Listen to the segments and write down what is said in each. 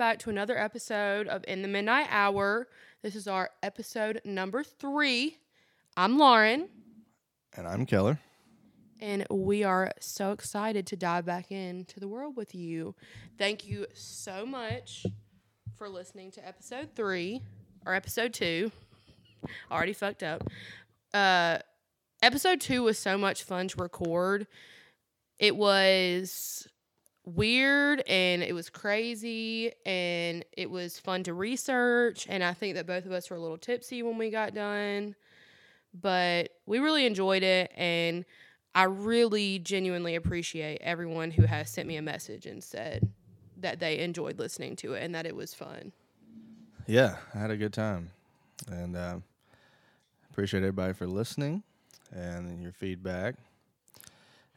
back to another episode of In the Midnight Hour. This is our episode number three. I'm Lauren, And I'm Keller. and we are so excited to dive back into the world with you. Thank you so much for listening to episode three or episode two. Already fucked up. Uh, episode two was so much fun to record. It was weird and it was crazy and it was fun to research. And I think that both of us were a little tipsy when we got done, but we really enjoyed it. And I really genuinely appreciate everyone who has sent me a message and said that they enjoyed listening to it and that it was fun. Yeah, I had a good time. And uh, appreciate everybody for listening and your feedback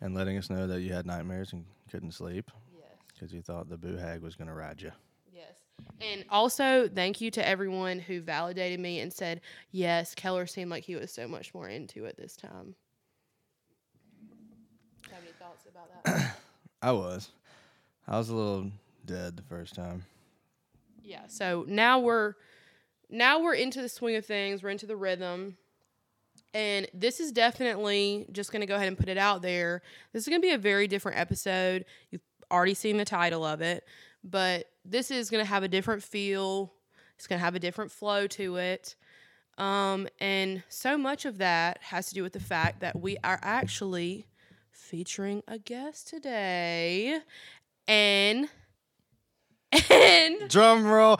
and letting us know that you had nightmares and couldn't sleep Yes. because you thought the boo hag was going to ride you. Yes. And also, thank you to everyone who validated me and said, yes, Keller seemed like he was so much more into it this time. Have any thoughts about that? I was. I was a little dead the first time. yeah. So now we're now we're into the swing of things. We're into the rhythm. And this is definitely just going to go ahead and put it out there. This is going to be a very different episode. You've already seen the title of it, but this is going to have a different feel. It's going to have a different flow to it. Um, and so much of that has to do with the fact that we are actually featuring a guest today. And and Drum roll.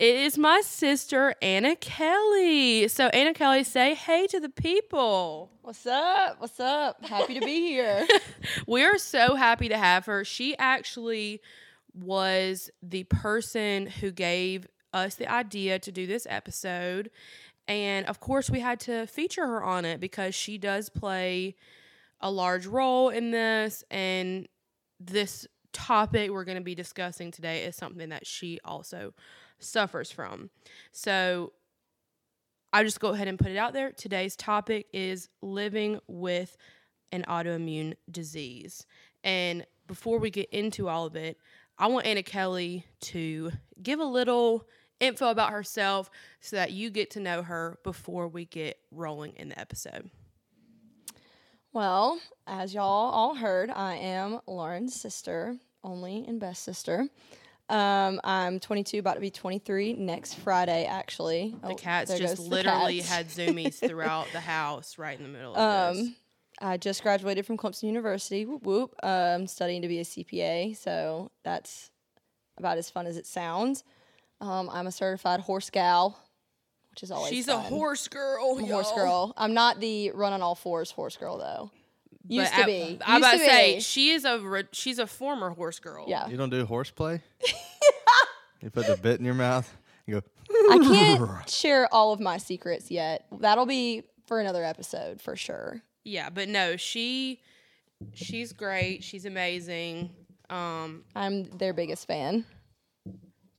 It is my sister, Anna Kelly. So, Anna Kelly, say hey to the people. What's up? What's up? Happy to be here. We are so happy to have her. She actually was the person who gave us the idea to do this episode. And of course, we had to feature her on it because she does play a large role in this. And this topic we're going to be discussing today is something that she also suffers from. So I just go ahead and put it out there. Today's topic is living with an autoimmune disease. And before we get into all of it, I want Anna Kelly to give a little info about herself so that you get to know her before we get rolling in the episode. well, as y'all all heard, I am Lauren's sister, only and best sister. Um, I'm 22, about to be 23 next Friday, actually. The Oh, cats just literally cats. had zoomies throughout the house right in the middle of this. Um, I just graduated from Clemson University. Whoop whoop. Um, studying to be a CPA, so that's about as fun as it sounds. Um, I'm a certified horse gal, which is always She's a horse girl. I'm a horse girl. I'm not the run on all fours horse girl though. Used But to I- be. I, am Used about to to say be. she is a re- she's a former horse girl. Yeah. You don't do horseplay? you put the bit in your mouth. You go. I can't share all of my secrets yet. That'll be for another episode for sure. Yeah, but no, she she's great. She's amazing. Um, I'm their biggest fan.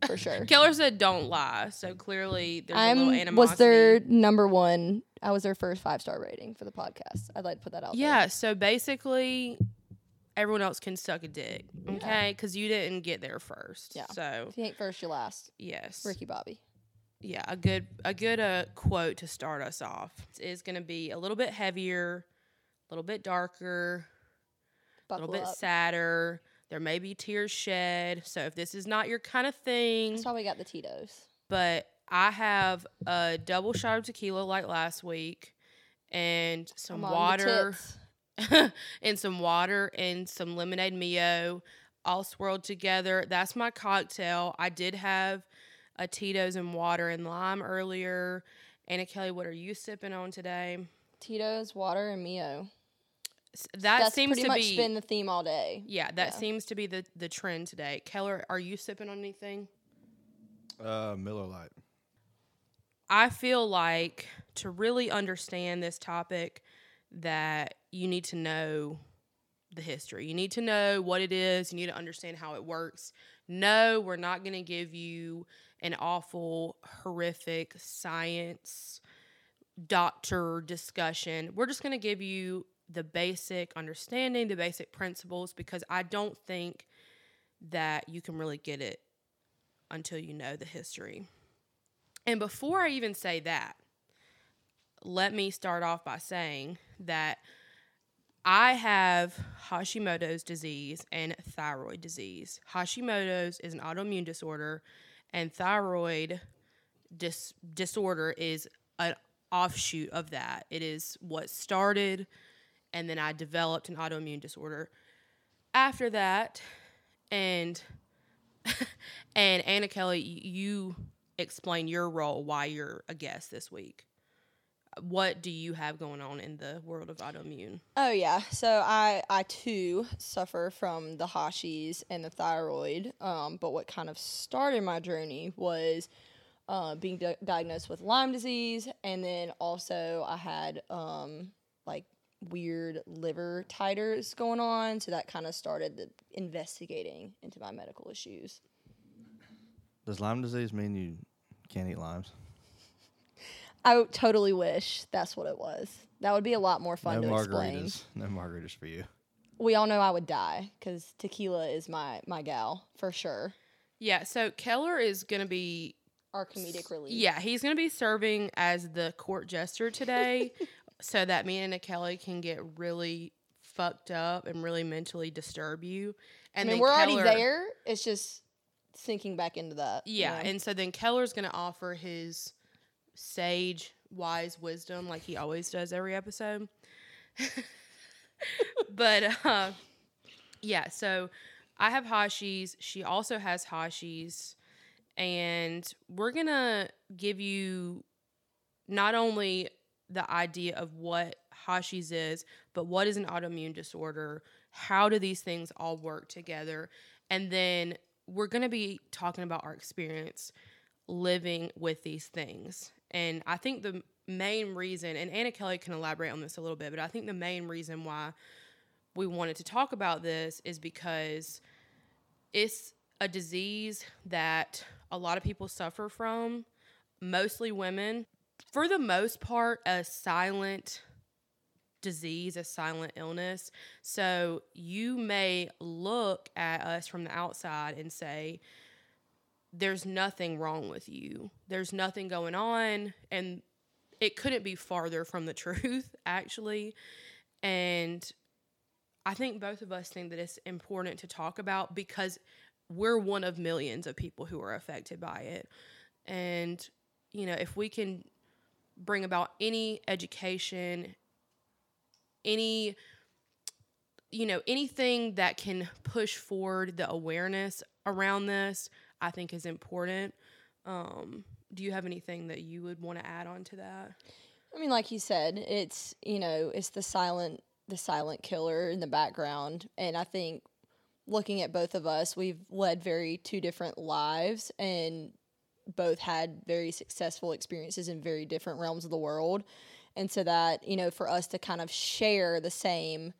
For sure. Keller said don't lie, so clearly there's a little I'm animosity. was their number one. I was their first five star rating for the podcast. I'd like to put that out there. yeah. So basically, everyone else can suck a dick, okay? Because you didn't get there first. Yeah. So. If you ain't first, you last. yes, Ricky Bobby. yeah, a good a good uh, quote to start us off is going to be a little bit heavier, a little bit darker, a little bit up. sadder. There may be tears shed. So if this is not your kind of thing, That's why we got the Tito's. but I have a double shot of tequila like last week and some Come on, water and some water and some lemonade mio all swirled together. That's my cocktail. I did have a Tito's and water and lime earlier. Anna Kelly, what are you sipping on today? Tito's, water, and Mio. S- That That's seems pretty to much be been the theme all day. yeah, that yeah. seems to be the the trend today. Keller, are you sipping on anything? Uh, Miller Lite. I feel like to really understand this topic that you need to know the history. You need to know what it is, you need to understand how it works. No, we're not going to give you an awful horrific science doctor discussion. We're just going to give you the basic understanding, the basic principles because I don't think that you can really get it until you know the history. And before I even say that, let me start off by saying that I have Hashimoto's disease and thyroid disease. Hashimoto's is an autoimmune disorder, and thyroid dis- disorder is an offshoot of that. It is what started, and then I developed an autoimmune disorder after that. And and Anna Kelly, you explain your role, why you're a guest this week. What do you have going on in the world of autoimmune? Oh yeah, so I I too suffer from the Hashis and the thyroid. Um, but what kind of started my journey was uh, being di- diagnosed with Lyme disease, and then also I had um, like weird liver titers going on, so that kind of started the investigating into my medical issues. Does Lyme disease mean you can't eat limes? I totally wish that's what it was. That would be a lot more fun no to explain. margaritas. No margaritas for you. We all know I would die because tequila is my my gal for sure. Yeah, so Keller is going to be Our comedic relief. Yeah, he's going to be serving as the court jester today so that me and Kelly can get really fucked up and really mentally disturb you. I And mean, then we're Keller- already there. It's just sinking back into that. you Yeah, know? and so then Keller's going to offer his sage, wise wisdom like he always does every episode. but uh, yeah, so I have Hashi's. She also has Hashi's. And we're going to give you not only the idea of what Hashi's is, but what is an autoimmune disorder? How do these things all work together? And then we're going to be talking about our experience living with these things. And I think the main reason, and Anna Kelly can elaborate on this a little bit, but I think the main reason why we wanted to talk about this is because it's a disease that a lot of people suffer from, mostly women. For the most part, a silent disease, a silent illness. So you may look at us from the outside and say, there's nothing wrong with you. There's nothing going on. And it couldn't be farther from the truth, actually. And I think both of us think that it's important to talk about because we're one of millions of people who are affected by it. And, you know, if we can bring about any education, any, you know, anything that can push forward the awareness around this, I think is important. Um, do you have anything that you would want to add on to that? I mean, like you said, it's you know, it's the silent the silent killer in the background, and I think looking at both of us, we've led very two different lives and both had very successful experiences in very different realms of the world. And so that, you know, for us to kind of share the same,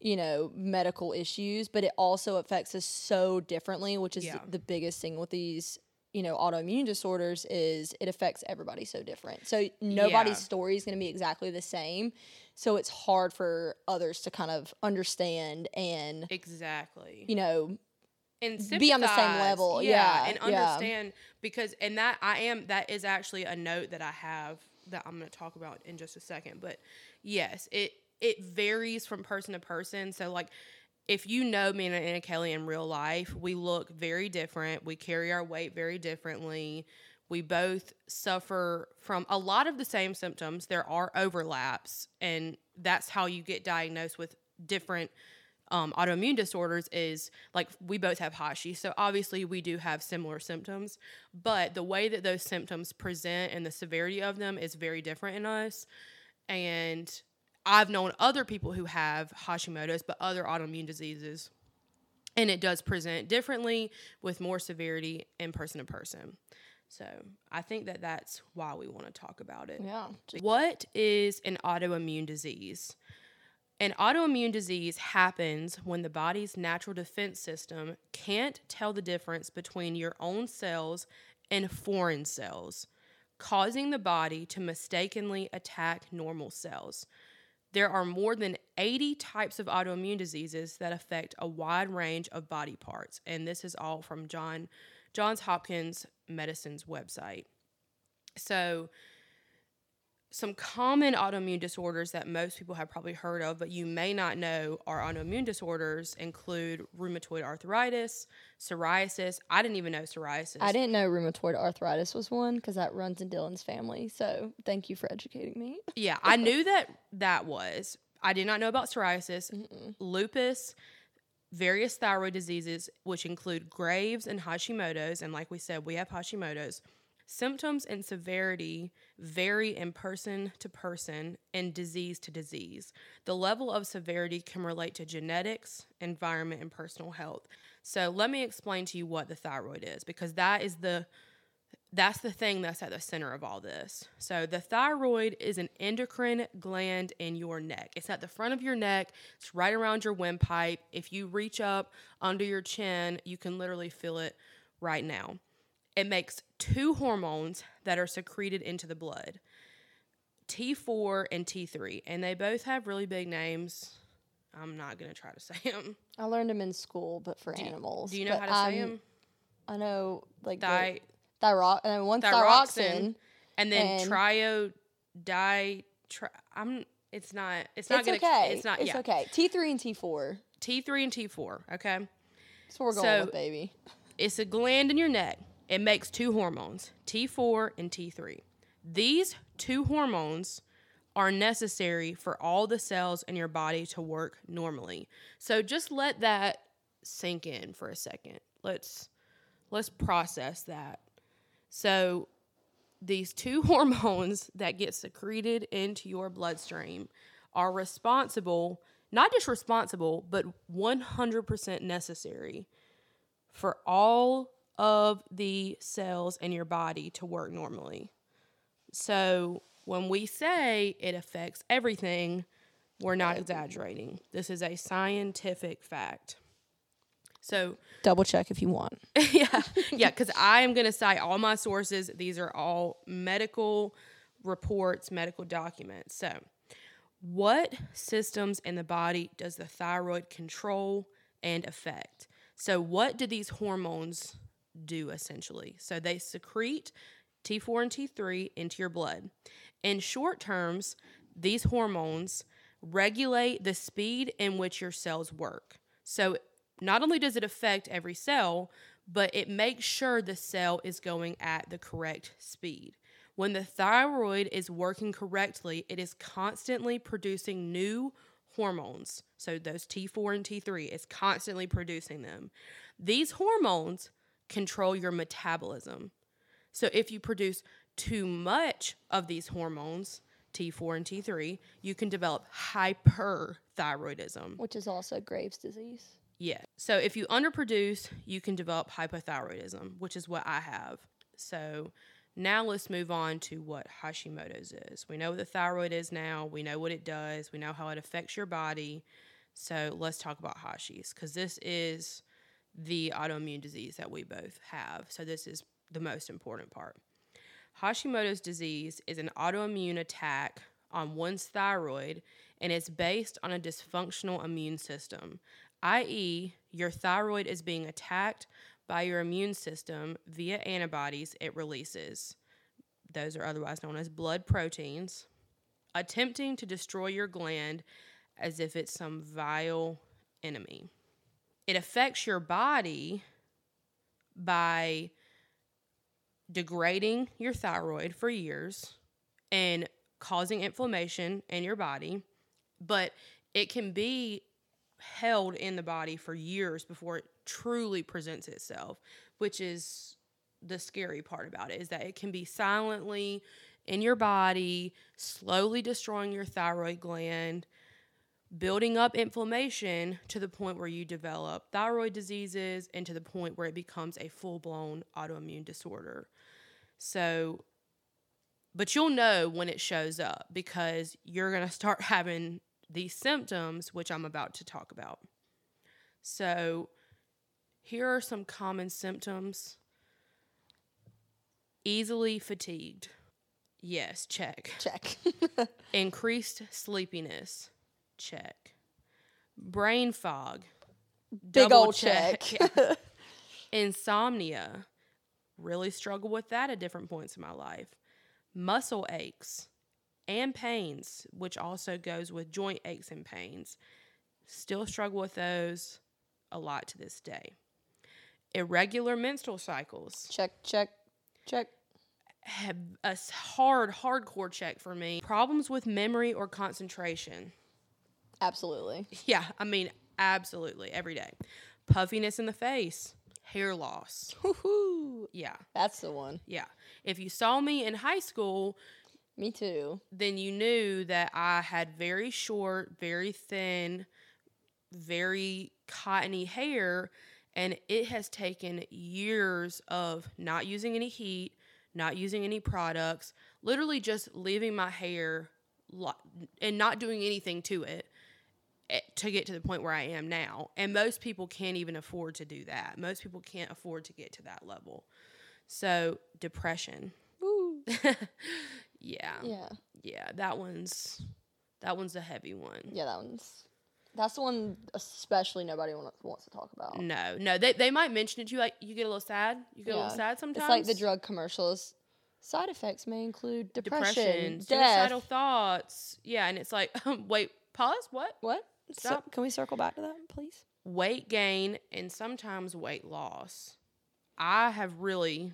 you know, medical issues, but it also affects us so differently, which is Yeah. the, biggest thing with these, you know, autoimmune disorders is it affects everybody so different. So nobody's Yeah. story is going to be exactly the same. So it's hard for others to kind of understand and, Exactly. you know, and be on the same level, yeah, and yeah. understand because and that I am that is actually a note that I have that I'm going to talk about in just a second. But yes, it it varies from person to person. So like if you know me and Anna Kelly in real life, we look very different. We carry our weight very differently. We both suffer from a lot of the same symptoms. There are overlaps, and that's how you get diagnosed with different um, autoimmune disorders is like we both have Hashi. So obviously we do have similar symptoms, but the way that those symptoms present and the severity of them is very different in us. And I've known other people who have Hashimoto's, but other autoimmune diseases. And it does present differently with more severity in person to person. So I think that that's why we want to talk about it. yeah. What is an autoimmune disease? An autoimmune disease happens when the body's natural defense system can't tell the difference between your own cells and foreign cells, causing the body to mistakenly attack normal cells. there are more than 80 types of autoimmune diseases that affect a wide range of body parts. And this is all from John Johns Hopkins Medicine's website. So, some common autoimmune disorders that most people have probably heard of, but you may not know are autoimmune disorders include rheumatoid arthritis, psoriasis. I didn't even know psoriasis. I didn't know rheumatoid arthritis was one because that runs in Dylan's family. So thank you for educating me. Yeah, I knew that that was. I did not know about psoriasis, lupus, various thyroid diseases, which include Graves and Hashimoto's. And like we said, we have Hashimoto's. Symptoms and severity vary in person to person and disease to disease. The level of severity can relate to genetics, environment, and personal health. So let me explain to you what the thyroid is because that is the that's the thing that's at the center of all this. So, the thyroid is an endocrine gland in your neck. It's at the front of your neck, it's right around your windpipe. If you reach up under your chin, you can literally feel it right now. It makes two hormones that are secreted into the blood T4 and T3, and they both have really big names. I'm not going to try to say them. I learned them in school, but for animals. Do you know But how to say I'm- them? I know like Di- the thyro- and uh, one's thyroxine, thyroxine. and then and- trio di tri- I'm it's not it's not It's gonna okay. it's not It's yeah okay. T three and T four. T3 and T4 okay That's what we're going So- with, baby. it's a gland in your neck it makes two hormones T4 and T3 these two hormones are necessary for all the cells in your body to work normally. So just let that sink in for a second. Let's let's process that. So these two hormones that get secreted into your bloodstream are responsible, not just responsible, but 100% necessary for all of the cells in your body to work normally. So when we say it affects everything, we're not exaggerating. This is a scientific fact. So, Double check if you want. yeah, yeah, because I am going to cite all my sources. These are all medical reports, medical documents. So, what systems in the body does the thyroid control and affect? So, what do these hormones do essentially? So, they secrete T4 and T3 into your blood. In short terms, these hormones regulate the speed in which your cells work. So, not only does it affect every cell, but it makes sure the cell is going at the correct speed. When the thyroid is working correctly, it is constantly producing new hormones. So those T4 and T3 is constantly producing them. These hormones control your metabolism. So if you produce too much of these hormones, T4 and T3, you can develop hyperthyroidism. Which is also Graves' disease. Yeah. So if you underproduce, you can develop hypothyroidism, which is what I have. So now let's move on to what Hashimoto's is. We know what the thyroid is now. We know what it does. We know how it affects your body. So let's talk about Hashi's because this is the autoimmune disease that we both have. So this is the most important part. Hashimoto's disease is an autoimmune attack on one's thyroid and it's based on a dysfunctional immune system, i.e., your thyroid is being attacked by your immune system via antibodies it releases. Those are otherwise known as blood proteins, attempting to destroy your gland as if it's some vile enemy. It affects your body by degrading your thyroid for years and causing inflammation in your body, but it can be held in the body for years before it truly presents itself, which is the scary part about it is that it can be silently in your body, slowly destroying your thyroid gland, building up inflammation to the point where you develop thyroid diseases and to the point where it becomes a full-blown autoimmune disorder. So but you'll know when it shows up because you're going to start having these symptoms, which I'm about to talk about. So, here are some common symptoms easily fatigued, Yes, check. Check. Increased sleepiness. Check. Brain fog. Big old check. Yeah. Insomnia. Really struggle with that at different points in my life. Muscle aches and pains, which also goes with joint aches and pains. Still struggle with those a lot to this day. Irregular menstrual cycles. check, check, check. Have a hard, hardcore check for me. Problems with memory or concentration. Absolutely. Yeah, I mean, absolutely every day. Puffiness in the face, hair loss. Woohoo. Yeah, That's the one. yeah. If you saw me in high school, Me too. then you knew that I had very short, very thin, very cottony hair. And it has taken years of not using any heat, not using any products, literally just leaving my hair li- and not doing anything to it Eh, to get to the point where I am now. And most people can't even afford to do that. Most people can't afford to get to that level. So, depression. Woo. yeah. Yeah. Yeah, that one's that one's a heavy one. Yeah, that one's. That's the one, especially nobody wants to talk about. No, no, they they might mention it to you like you get a little sad. You get a little sad sometimes. It's like the drug commercials. Side effects may include depression, depression, death. suicidal thoughts. Yeah, and it's like, wait, pause. What? What? So- can we circle back to that, please? Weight gain and sometimes weight loss. I have really.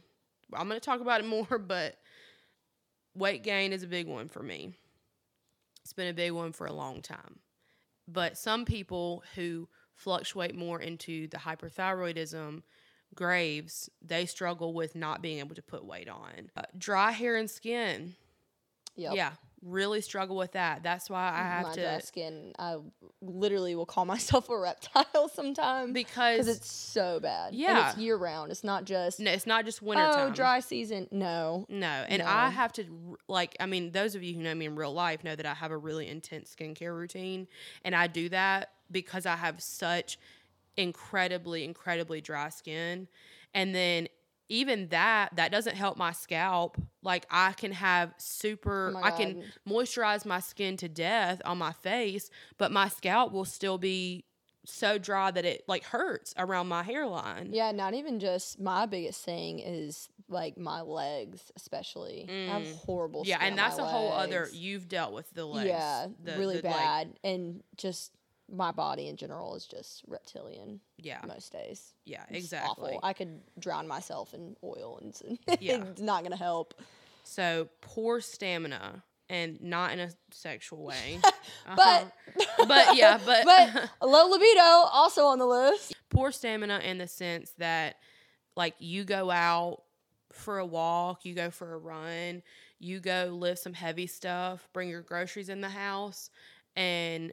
I'm going to talk about it more, but weight gain is a big one for me. It's been a big one for a long time. But some people who fluctuate more into the hyperthyroidism graves, they struggle with not being able to put weight on. Uh, dry hair and skin. Yep. Yeah, really struggle with that. That's why I have My to dry skin. I literally will call myself a reptile sometimes because it's so bad. and Yeah. it's year round. It's not just no, it's not just winter oh time. dry season. No, No, and I have to like. I mean, those of you who know me in real life know that I have a really intense skincare routine, and I do that because I have such incredibly, incredibly dry skin, and then even that that doesn't help my scalp. Like I can have super, Oh I can moisturize my skin to death on my face, but my scalp will still be so dry that it like hurts around my hairline. yeah, not even just my biggest thing is like my legs, especially. I have Mm. horrible. Yeah, and that's a whole other. You've dealt with the legs. Yeah, the- really the, like, bad, and just my body in general is just reptilian yeah, most days. yeah, It's exactly. Awful. I could drown myself in oil, and Yeah. it's not gonna help. So poor stamina, and not in a sexual way. But Uh-huh. but yeah, but, but low libido also on the list. poor stamina in the sense that like you go out for a walk, you go for a run, you go lift some heavy stuff, bring your groceries in the house, and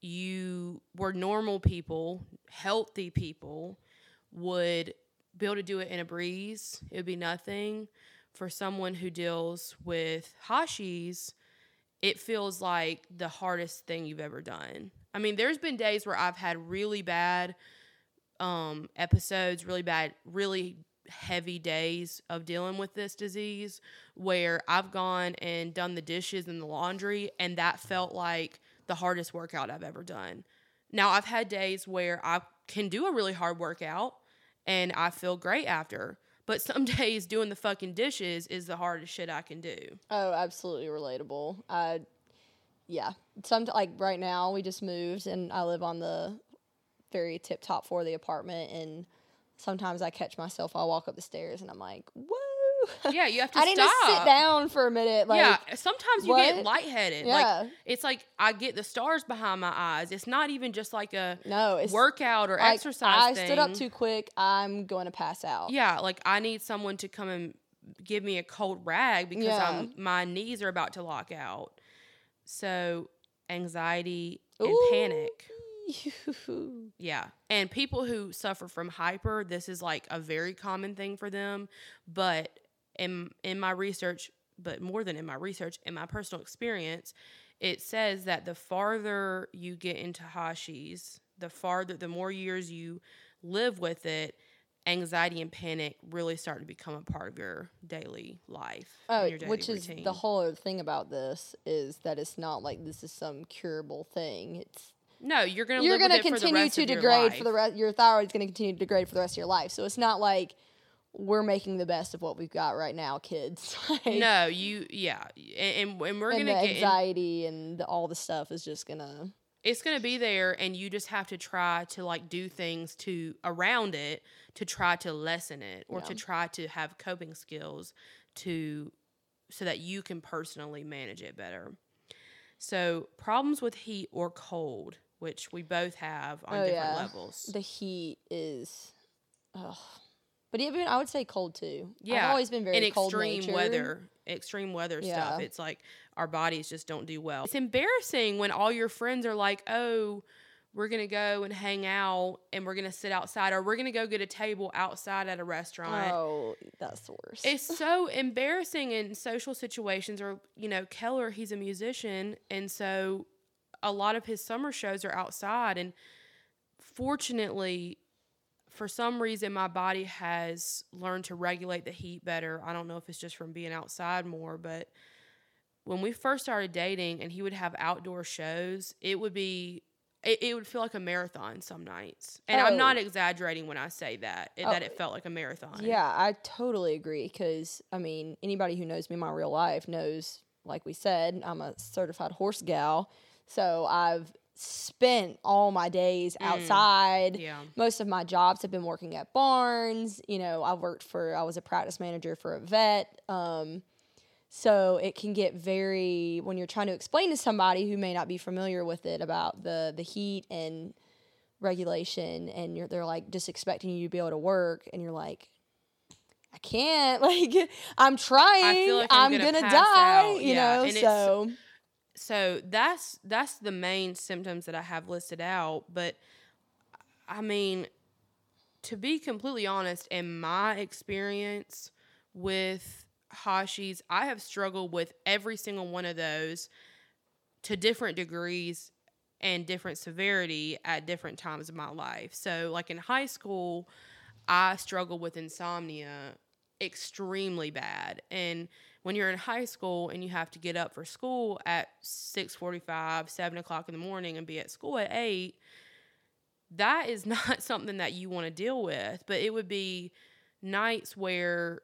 you were normal people, healthy people would be able to do it in a breeze. It would be nothing. For someone who deals with Hashis, it feels like the hardest thing you've ever done. I mean, there's been days where I've had really bad um, episodes, really bad, really heavy days of dealing with this disease where I've gone and done the dishes and the laundry, and that felt like the hardest workout I've ever done. Now, I've had days where I can do a really hard workout and I feel great after, but some days doing the fucking dishes is the hardest shit I can do. Oh, absolutely relatable. I, yeah. Some like right now we just moved and I live on the very tip top floor of the apartment and sometimes I catch myself. I walk up the stairs and I'm like, whoa. Yeah, you have to I need stop. to sit down for a minute. Like, yeah, sometimes you get lightheaded. Yeah. Like it's like I get the stars behind my eyes. It's not even just like a no, it's workout or like, exercise I thing. stood up too quick. I'm going to pass out. Yeah, like I need someone to come and give me a cold rag because Yeah. I'm my knees are about to lock out. So anxiety and Ooh. panic. Yeah. And people who suffer from hyper, this is like a very common thing for them. But in in my research, but more than in my research, in my personal experience, it says that the farther you get into Hashis, the farther the more years you live with it anxiety and panic really start to become a part of your daily life. Oh, your daily which is routine. the whole thing about this is that it's not like this is some curable thing. It's No, you're gonna you're live going with to it for the continue rest your degrade for the life. rest. Your thyroid's going to continue to degrade for the rest of your life. So it's not like we're making the best of what we've got right now, kids. Like, No, you yeah, and and, and we're and gonna the get anxiety and the, all the stuff is just gonna. it's going to be there and you just have to try to like do things to around it to try to lessen it or to try to have coping skills to so that you can personally manage it better so problems with heat or cold which we both have on Oh, different yeah. levels The heat is, ugh. But even I would say cold too. yeah I've always been very in cold extreme natured. weather extreme weather stuff it's like our bodies just don't do well it's embarrassing when all your friends are like oh we're gonna go and hang out and we're gonna sit outside or we're gonna go get a table outside at a restaurant Oh, that's the worst. it's so embarrassing in social situations or you know keller he's a musician and so a lot of his summer shows are outside and fortunately for some reason my body has learned to regulate the heat better i don't know if it's just from being outside more but when we first started dating and he would have outdoor shows it would be it, it would feel like a marathon some nights and i'm not Oh. exaggerating when i say that Oh, that it felt like a marathon Yeah, I totally agree. Because I mean, anybody who knows me in my real life knows, like we said, I'm a certified horse gal. So I've spent all my days outside. Mm. yeah Most of my jobs have been working at barns. You know, I worked for, I was a practice manager for a vet. Um, so it can get very when you're trying to explain to somebody who may not be familiar with it about the the heat and regulation, and you're they're like just expecting you to be able to work, and you're like, I can't. Like I'm trying. I'm I'm, gonna gonna, die. out. You Yeah, know. and So so that's that's the main symptoms that I have listed out. But I mean, to be completely honest, in my experience with Hashi's, I have struggled with every single one of those to different degrees and different severity at different times of my life. So, like in high school, I struggled with insomnia extremely bad. And when you're in high school and you have to get up for school at 6.45 7 o'clock in the morning and be at school at 8 that is not something that you want to deal with but it would be nights where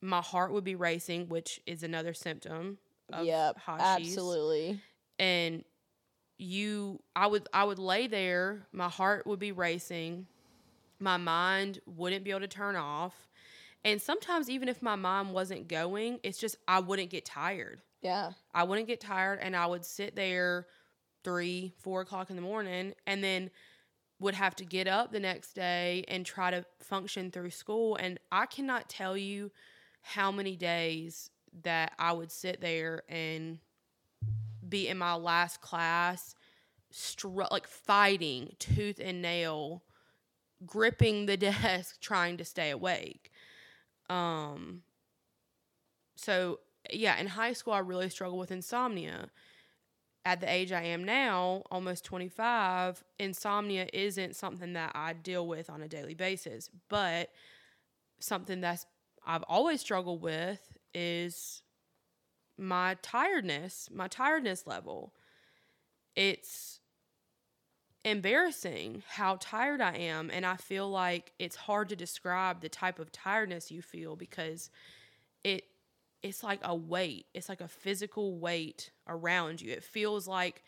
my heart would be racing which is another symptom of yep, Hashi's absolutely. and you i would i would lay there my heart would be racing my mind wouldn't be able to turn off and sometimes even if my mom wasn't going it's just i wouldn't get tired Yeah. i wouldn't get tired and i would sit there three four o'clock in the morning and then would have to get up the next day and try to function through school and i cannot tell you how many days that i would sit there and be in my last class, str- like fighting tooth and nail, gripping the desk, trying to stay awake. Um, so yeah, in high school, I really struggled with insomnia. At the age I am now, almost 25, insomnia isn't something that I deal with on a daily basis, but something that's I've always struggled with is my tiredness, my tiredness level. It's embarrassing how tired I am. And I feel like it's hard to describe the type of tiredness you feel because it it's like a weight. It's like a physical weight around you. It feels like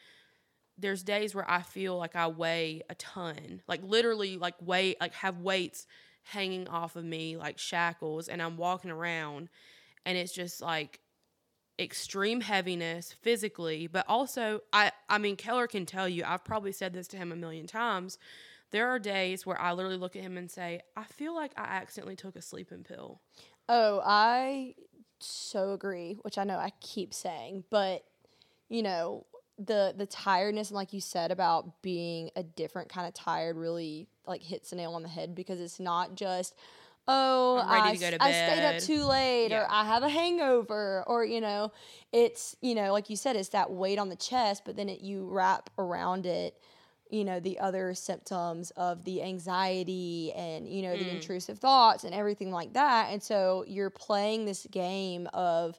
there's days where I feel like I weigh a ton. Like literally like weight like have weights hanging off of me like shackles and I'm walking around and it's just like extreme heaviness physically but also i i mean keller can tell you i've probably said this to him a million times there are days where i literally look at him and say i feel like i accidentally took a sleeping pill. Oh, I so agree, which I know I keep saying, but you know, the the tiredness and like you said about being a different kind of tired really like hits the nail on the head because it's not just oh I, to to I stayed up too late Yeah. or I have a hangover or you know it's you know like you said it's that weight on the chest but then it, you wrap around it you know the other symptoms of the anxiety and you know the Mm. intrusive thoughts and everything like that and so you're playing this game of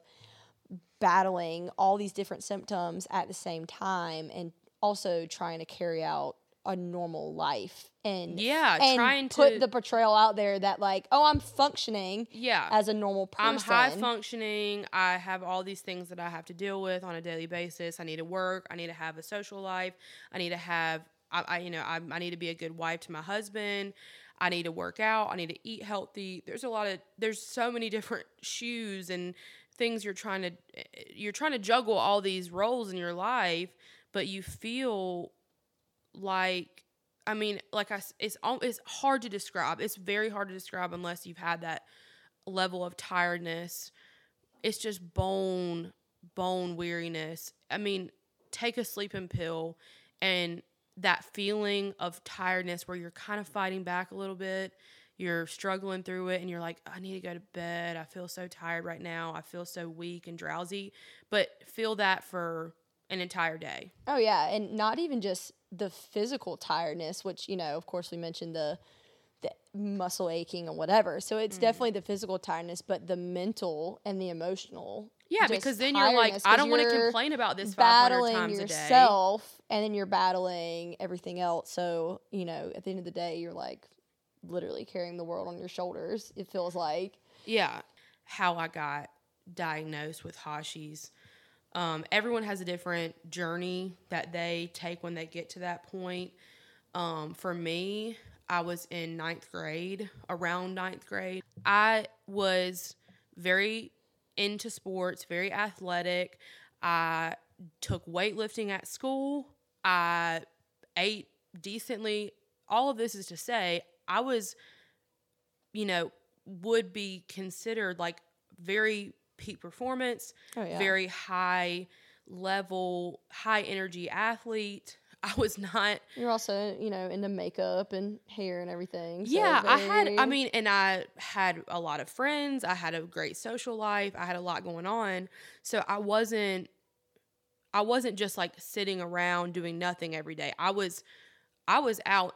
battling all these different symptoms at the same time and also trying to carry out a normal life and Yeah, and trying to put the portrayal out there that like oh i'm functioning Yeah. as a normal person I'm high functioning. I have all these things that I have to deal with on a daily basis. I need to work. I need to have a social life. I need to have, I, I you know, I, I need to be a good wife to my husband. I need to work out. I need to eat healthy. There's a lot of, there's so many different shoes and things you're trying to, you're trying to juggle all these roles in your life, but you feel like I mean, like I, it's it's hard to describe. It's very hard to describe unless you've had that level of tiredness. It's just bone bone weariness. I mean, take a sleeping pill and that feeling of tiredness where you're kind of fighting back a little bit. You're struggling through it and you're like, I need to go to bed. I feel so tired right now. I feel so weak and drowsy. But feel that for an entire day. Oh yeah, and not even just the physical tiredness, which you know, of course, we mentioned the the muscle aching and whatever. So Mm. it's definitely the physical tiredness, but the mental and the emotional. Yeah, because then you're like, I don't want to complain about this 500 Battling times a day. yourself, and then you're battling everything else. So you know, at the end of the day, you're like literally carrying the world on your shoulders. It feels like. Yeah, how I got diagnosed with Hashi's. Um, everyone has a different journey that they take when they get to that point. Um, for me, I was in ninth grade, around ninth grade. I was very into sports, very athletic. I took weightlifting at school. I ate decently. All of this is to say, I was, you know, would be considered like very peak performance, Oh yeah. very high level, high energy athlete. I was not You're also, you know, into makeup and hair and everything. so yeah, I had. I mean, and I had a lot of friends. I had a great social life. I had a lot going on. So I wasn't. I wasn't just like sitting around doing nothing every day. I was, I was out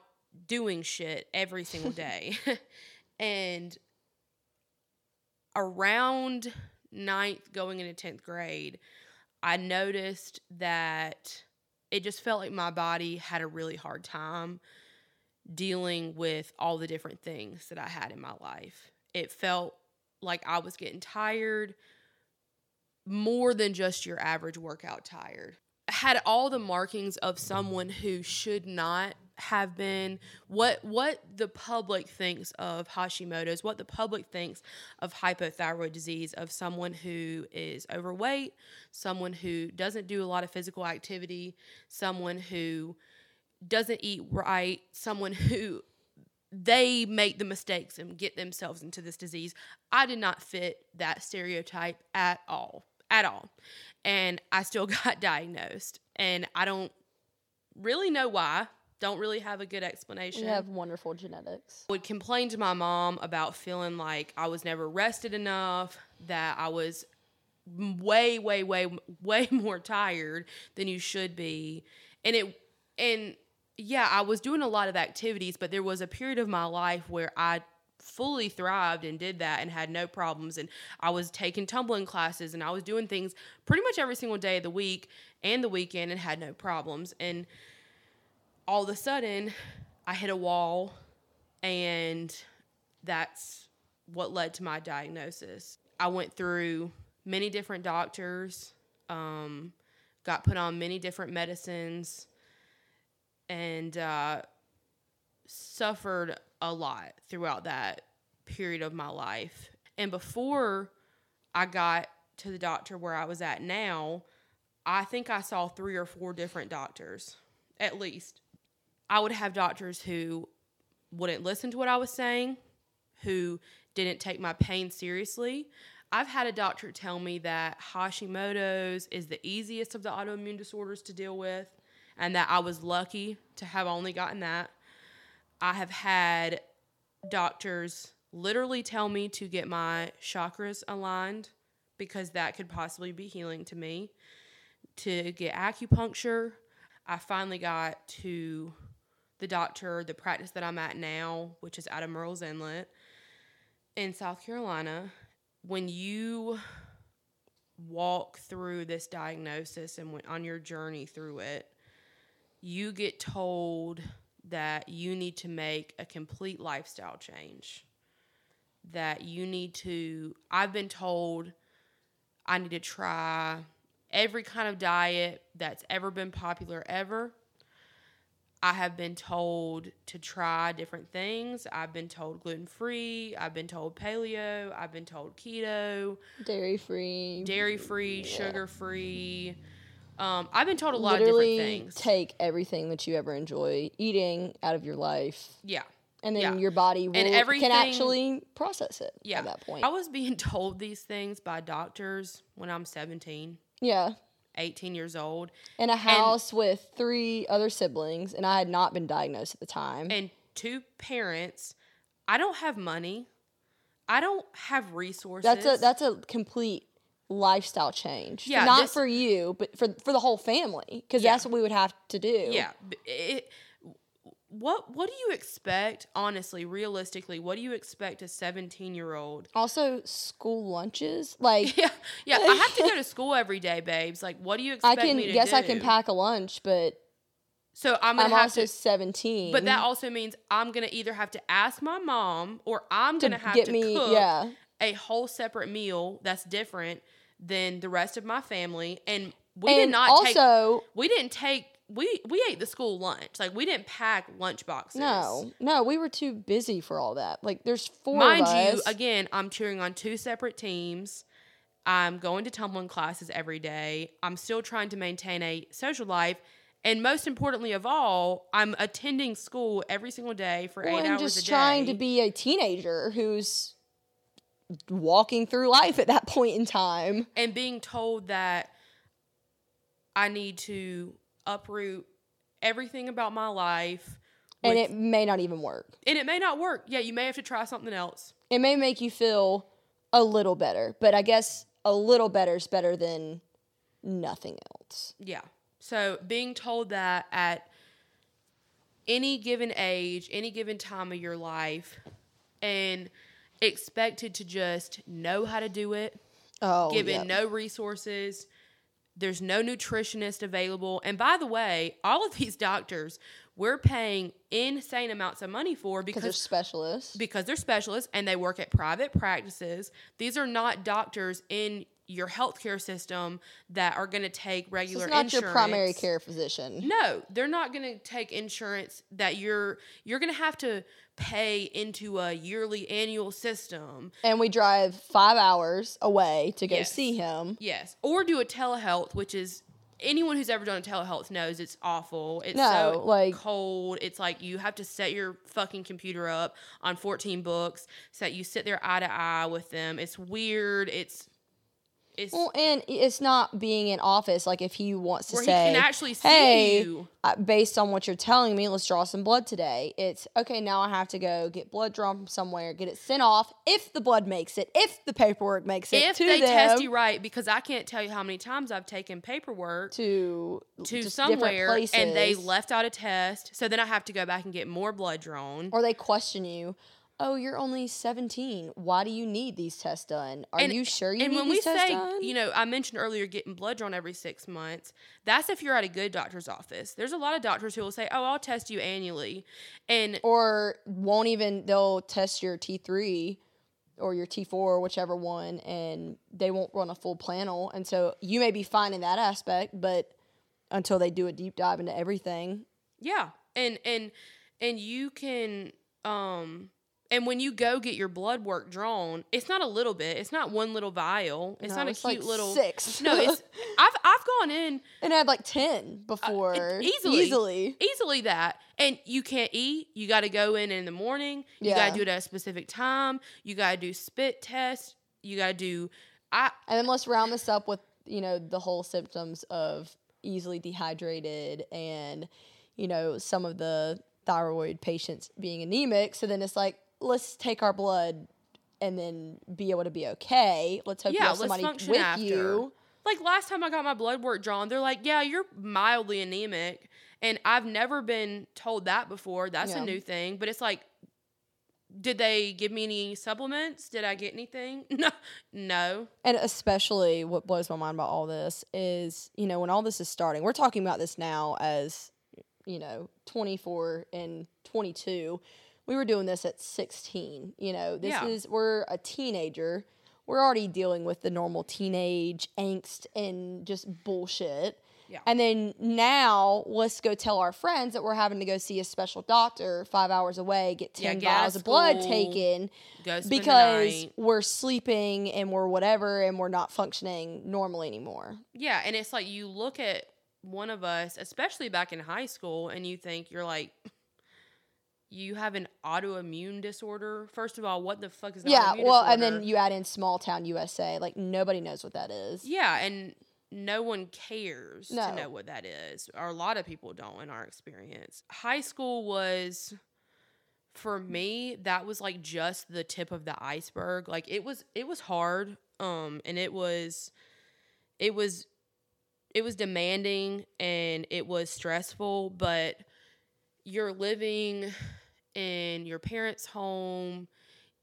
doing shit every single day, and around ninth, going into tenth grade, I noticed that it just felt like my body had a really hard time dealing with all the different things that I had in my life. It felt like I was getting tired more than just your average workout tired. Had all the markings of someone who should not have been what what the public thinks of Hashimoto's, what the public thinks of hypothyroid disease of someone who is overweight, someone who doesn't do a lot of physical activity, someone who doesn't eat right, someone who they make the mistakes and get themselves into this disease. I did not fit that stereotype at all, at all. And I still got diagnosed. And I don't really know why. Don't really have a good explanation you have wonderful genetics. I would complain to my mom about feeling like I was never rested enough, that I was way, way, way, way more tired than you should be. And it, and yeah, I was doing a lot of activities, but there was a period of my life where I fully thrived and did that and had no problems. And I was taking tumbling classes and I was doing things pretty much every single day of the week and the weekend and had no problems. And all of a sudden, I hit a wall and that's what led to my diagnosis. I went through many different doctors, um, got put on many different medicines, and uh, suffered a lot throughout that period of my life. And before I got to the doctor where I was at now, I think I saw three or four different doctors, at least. I would have doctors who wouldn't listen to what I was saying, who didn't take my pain seriously. I've had a doctor tell me that Hashimoto's is the easiest of the autoimmune disorders to deal with, and that I was lucky to have only gotten that. I have had doctors literally tell me to get my chakras aligned because that could possibly be healing to me, to get acupuncture. I finally got to the doctor, the practice that I'm at now, which is out of Murrells Inlet in South Carolina. When you walk through this diagnosis and when, on your journey through it, you get told that you need to make a complete lifestyle change. That you need to, I've been told I need to try every kind of diet that's ever been popular ever. I have been told to try different things. I've been told gluten free. I've been told paleo. I've been told keto, Dairy free. dairy free, sugar free. Um, I've been told a lot Literally of different things. take everything that you ever enjoy eating out of your life, yeah. and then Yeah. your body will, everything- can actually process it Yeah. at that point. I was being told these things by doctors when I'm 17, yeah. 18 years old. In a house with three other siblings, and I had not been diagnosed at the time. and two parents. I don't have money. I don't have resources. that's a that's a complete lifestyle change. Yeah, not this- for you, but for for the whole family, because Yeah. that's what we would have to do. yeah. It, what what do you expect? Honestly, realistically, what do you expect a seventeen year old? Also, school lunches, like Yeah, yeah. I have to go to school every day, babes. Like, what do you expect I can me to yes, do? I can pack a lunch, but So I'm I'm have also to. seventeen. But that also means I'm gonna either have to ask my mom or I'm to gonna have get to me, cook yeah. a whole separate meal that's different than the rest of my family. And we did and not take also, we didn't take we we ate the school lunch. Like we didn't pack lunch boxes. no, no, we were too busy for all that. Like, there's four Mind of you, us. again, I'm cheering on two separate teams. I'm going to tumbling classes every day. I'm still trying to maintain a social life. And most importantly of all, I'm attending school every single day for Well, eight and hours just a day. Just trying to be a teenager who's walking through life at that point in time. and being told that I need to uproot everything about my life. And it may not even work. and it may not work. Yeah, you may have to try something else. It may make you feel a little better, but I guess a little better is better than nothing else. Yeah. So being told that at any given age, any given time of your life, and expected to just know how to do it, Oh, given yeah. no resources, there's no nutritionist available. And by the way, all of these doctors we're paying insane amounts of money for because they're specialists. because they're specialists and they work at private practices. These are not doctors in your healthcare system that are going to take regular is not insurance. your primary care physician. No, they're not going to take insurance that you're you're going to have to pay into a yearly annual system. And we drive five hours away to go Yes. see him. Yes, or do a telehealth, which is anyone who's ever done a telehealth knows it's awful. It's No, so like- cold. It's like you have to set your fucking computer up on 14 books so that you sit there eye to eye with them. It's weird. It's it's Well, and it's not being in office. Like if he wants to say, he can actually see "Hey, you. based on what you're telling me, let's draw some blood today." It's okay. Now I have to go get blood drawn from somewhere, get it sent off. If the blood makes it, if the paperwork makes it If they them, test you right, because I can't tell you how many times I've taken paperwork to to somewhere and they left out a test. So then I have to go back and get more blood drawn. or they question you. Oh, you're only 17. Why do you need these tests done? Are And- you sure you and need when we these tests say, done? you know, I mentioned earlier getting blood drawn every six months. That's if you're at a good doctor's office. There's a lot of doctors who will say, "Oh, I'll test you annually," and or won't even they'll test your T3 or your T4 or whichever one and they won't run a full panel and so you may be fine in that aspect but until they do a deep dive into everything yeah, and and and you can, um, and when you go get your blood work drawn, it's not a little bit. It's not one little vial. It's No, not a cute like little six. No, it's I've I've gone in and I had like 10 before Uh, easily. easily easily that and you can't eat you got to go in in the morning you got to do it at a specific time you got to do spit tests you got to do i and then let's round this up with you know the whole symptoms of easily dehydrated and you know some of the thyroid patients being anemic so then it's like let's take our blood and then be able to be okay let's hope you Yeah, have let's somebody function with after. you like last time I got my blood work drawn, they're like, "Yeah, you're mildly anemic," and I've never been told that before. That's Yeah. a new thing, but it's like, did they give me any supplements? Did I get anything? No, no. And especially what blows my mind about all this is, you know, when all this is starting, we're talking about this now as, you know, 24 and 22. We were doing this at 16. You know, this Yeah. is, we're a teenager. We're already dealing with the normal teenage angst and just bullshit. Yeah. And then now let's go tell our friends that we're having to go see a special doctor five hours away, get 10 get out vials of blood taken because we're sleeping and we're whatever and we're not functioning normally anymore. Yeah, and it's like you look at one of us, especially back in high school, and you think you're like, you have an autoimmune disorder. First of all, what the fuck is an yeah, well, and then you add in small town USA, like nobody knows what that is. Yeah, and no one cares No. to know what that is, or a lot of people don't in our experience. High school was for me that was like just the tip of the iceberg. Like it was it was hard um and it was it was it was demanding and it was stressful, but you're living in your parents' home.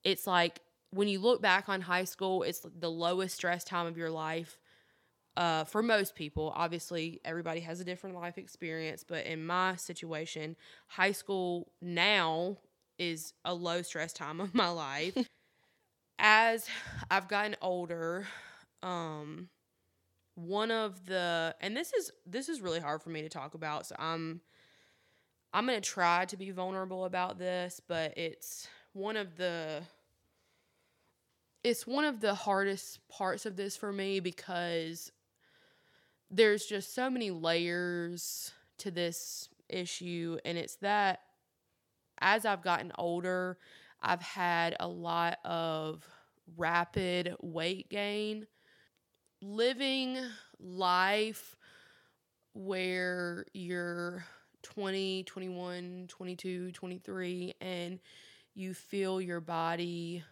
It's like when you look back on high school, it's the lowest stress time of your life uh, for most people. Obviously, everybody has a different life experience, but in my situation, high school now is a low stress time of my life. As I've gotten older, um, one of the and this is this is really hard for me to talk about, so I'm I'm gonna try to be vulnerable about this, but it's one of the it's one of the hardest parts of this for me because there's just so many layers to this issue and it's that as I've gotten older, I've had a lot of rapid weight gain. Living life where you're 20, 21, 22, 23, and you feel your body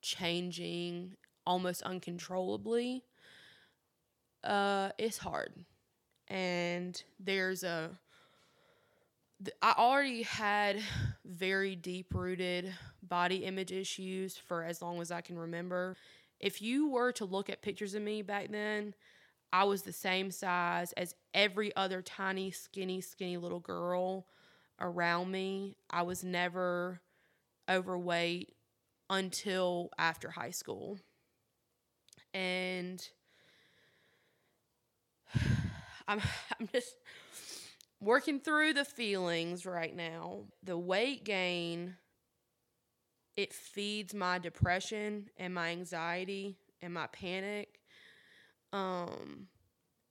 changing almost uncontrollably, uh, it's hard. And there's a, I already had very deep rooted body image issues for as long as I can remember. If you were to look at pictures of me back then, I was the same size as every other tiny, skinny, skinny little girl around me. I was never overweight until after high school. And I'm I'm just working through the feelings right now. The weight gain it feeds my depression and my anxiety and my panic. Um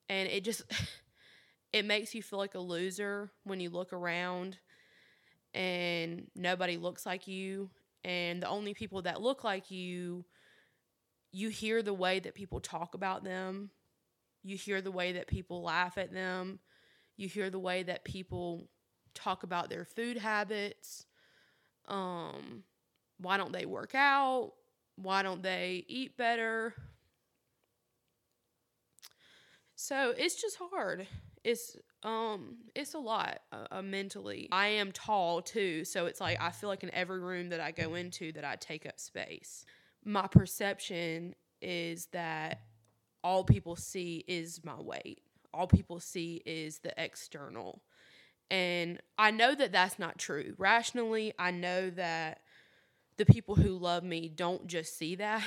and it just it makes you feel like a loser when you look around and nobody looks like you. And the only people that look like you you hear the way that people talk about them. You hear the way that people laugh at them. You hear the way that people talk about their food habits. Um why don't they work out? Why don't they eat better so it's just hard. It's um it's a lot uh, uh, mentally. I am tall too so it's like i feel like in every room that i go into that i take up space. My perception is that all people see is my weight. All people see is the external. And i know that that's not true. Rationally i know that the people who love me don't just see that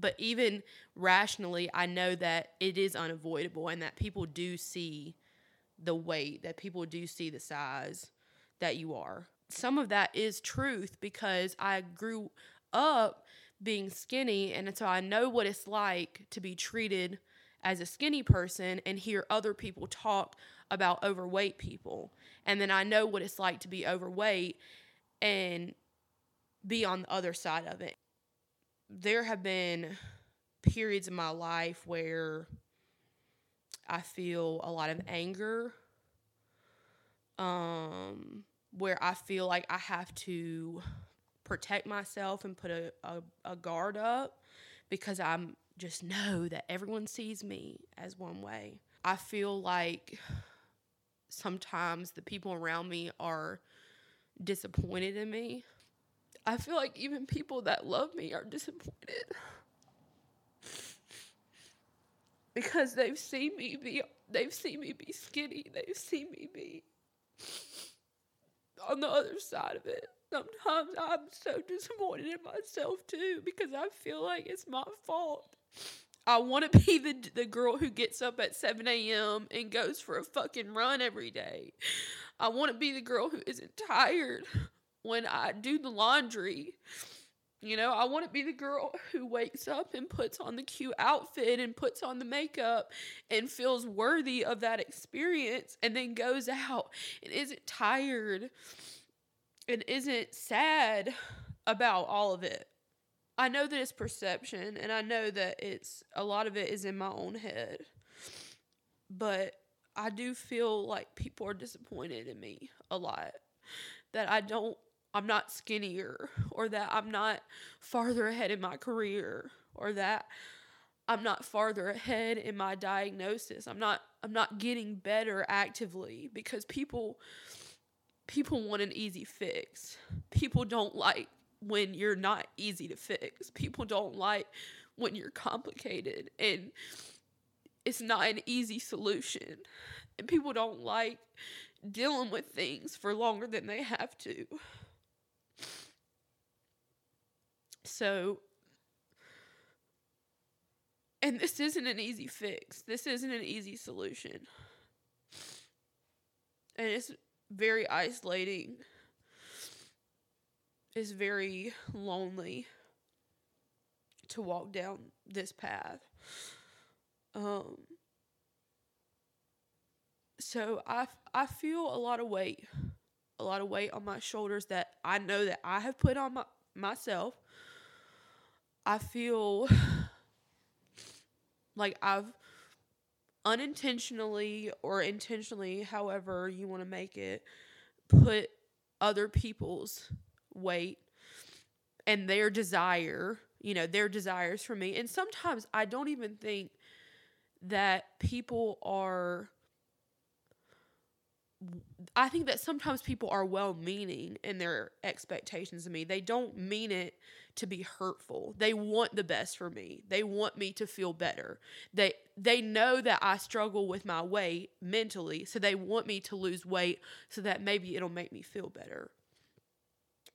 but even rationally i know that it is unavoidable and that people do see the weight that people do see the size that you are. Some of that is truth because i grew up being skinny and so i know what it's like to be treated as a skinny person and hear other people talk about overweight people. And then i know what it's like to be overweight and be on the other side of it there have been periods in my life where I feel a lot of anger. Um, where I feel like I have to protect myself and put a, a, a guard up because I'm just know that everyone sees me as one way. I feel like sometimes the people around me are disappointed in me. I feel like even people that love me are disappointed because they've seen me be they've seen me be skinny. They've seen me be on the other side of it. Sometimes I'm so disappointed in myself too because I feel like it's my fault. I want to be the the girl who gets up at 7 a.m. and goes for a fucking run every day. I want to be the girl who isn't tired when I do the laundry. You know, I want to be the girl who wakes up and puts on the cute outfit and puts on the makeup and feels worthy of that experience and then goes out and isn't tired and isn't sad about all of it. I know that it's perception and I know that it's a lot of it is in my own head. But I do feel like people are disappointed in me a lot. That I don't I'm not skinnier or that I'm not farther ahead in my career or that I'm not farther ahead in my diagnosis. I'm not I'm not getting better actively because people people want an easy fix. People don't like when you're not easy to fix. People don't like when you're complicated and it's not an easy solution. And people don't like dealing with things for longer than they have to. So, and this isn't an easy fix. This isn't an easy solution. And it's very isolating. It's very lonely to walk down this path. Um, so I, I feel a lot of weight, a lot of weight on my shoulders that I know that I have put on my, myself. I feel like I've unintentionally or intentionally, however you want to make it, put other people's weight and their desire, you know, their desires for me. And sometimes I don't even think that people are I think that sometimes people are well meaning in their expectations of me. They don't mean it to be hurtful. They want the best for me. They want me to feel better. They they know that I struggle with my weight mentally, so they want me to lose weight so that maybe it'll make me feel better.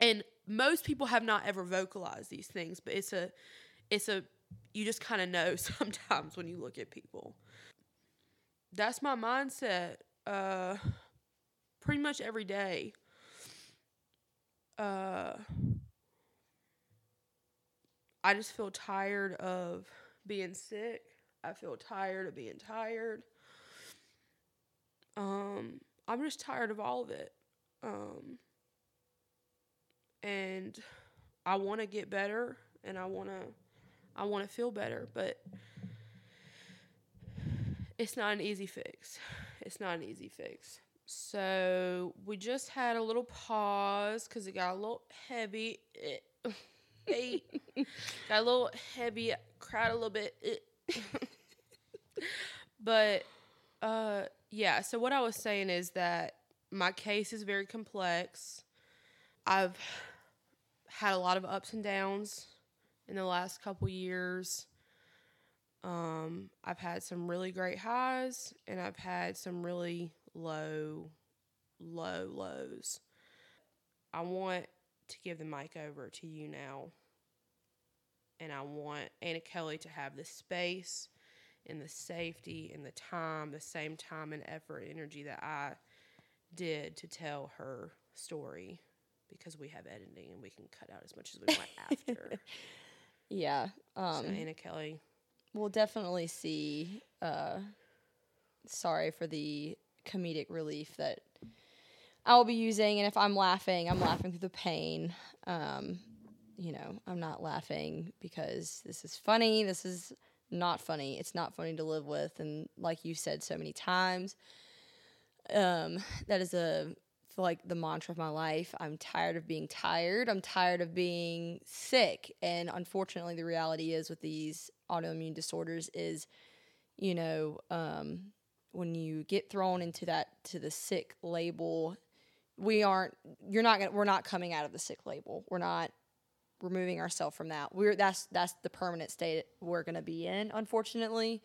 And most people have not ever vocalized these things, but it's a it's a you just kind of know sometimes when you look at people. That's my mindset. Uh pretty much every day. Uh, I just feel tired of being sick. I feel tired of being tired. Um, I'm just tired of all of it. Um, and I want to get better and I want to I want to feel better, but it's not an easy fix. It's not an easy fix. So we just had a little pause because it got a little heavy. Hey, got a little heavy. Cried a little bit. but uh, yeah. So what I was saying is that my case is very complex. I've had a lot of ups and downs in the last couple years. Um, I've had some really great highs and I've had some really low, low lows. I want to give the mic over to you now. And I want Anna Kelly to have the space and the safety and the time, the same time and effort, energy that I did to tell her story because we have editing and we can cut out as much as we want after. Yeah. Um, so Anna Kelly. We'll definitely see. Uh, sorry for the comedic relief that I'll be using. And if I'm laughing, I'm laughing through the pain. Um, you know, I'm not laughing because this is funny. This is not funny. It's not funny to live with. And like you said so many times, um, that is a like the mantra of my life. I'm tired of being tired. I'm tired of being sick. And unfortunately, the reality is with these autoimmune disorders is, you know, um, when you get thrown into that to the sick label, we aren't. You're not gonna. We're not coming out of the sick label. We're not removing ourselves from that. We're that's that's the permanent state we're gonna be in. Unfortunately,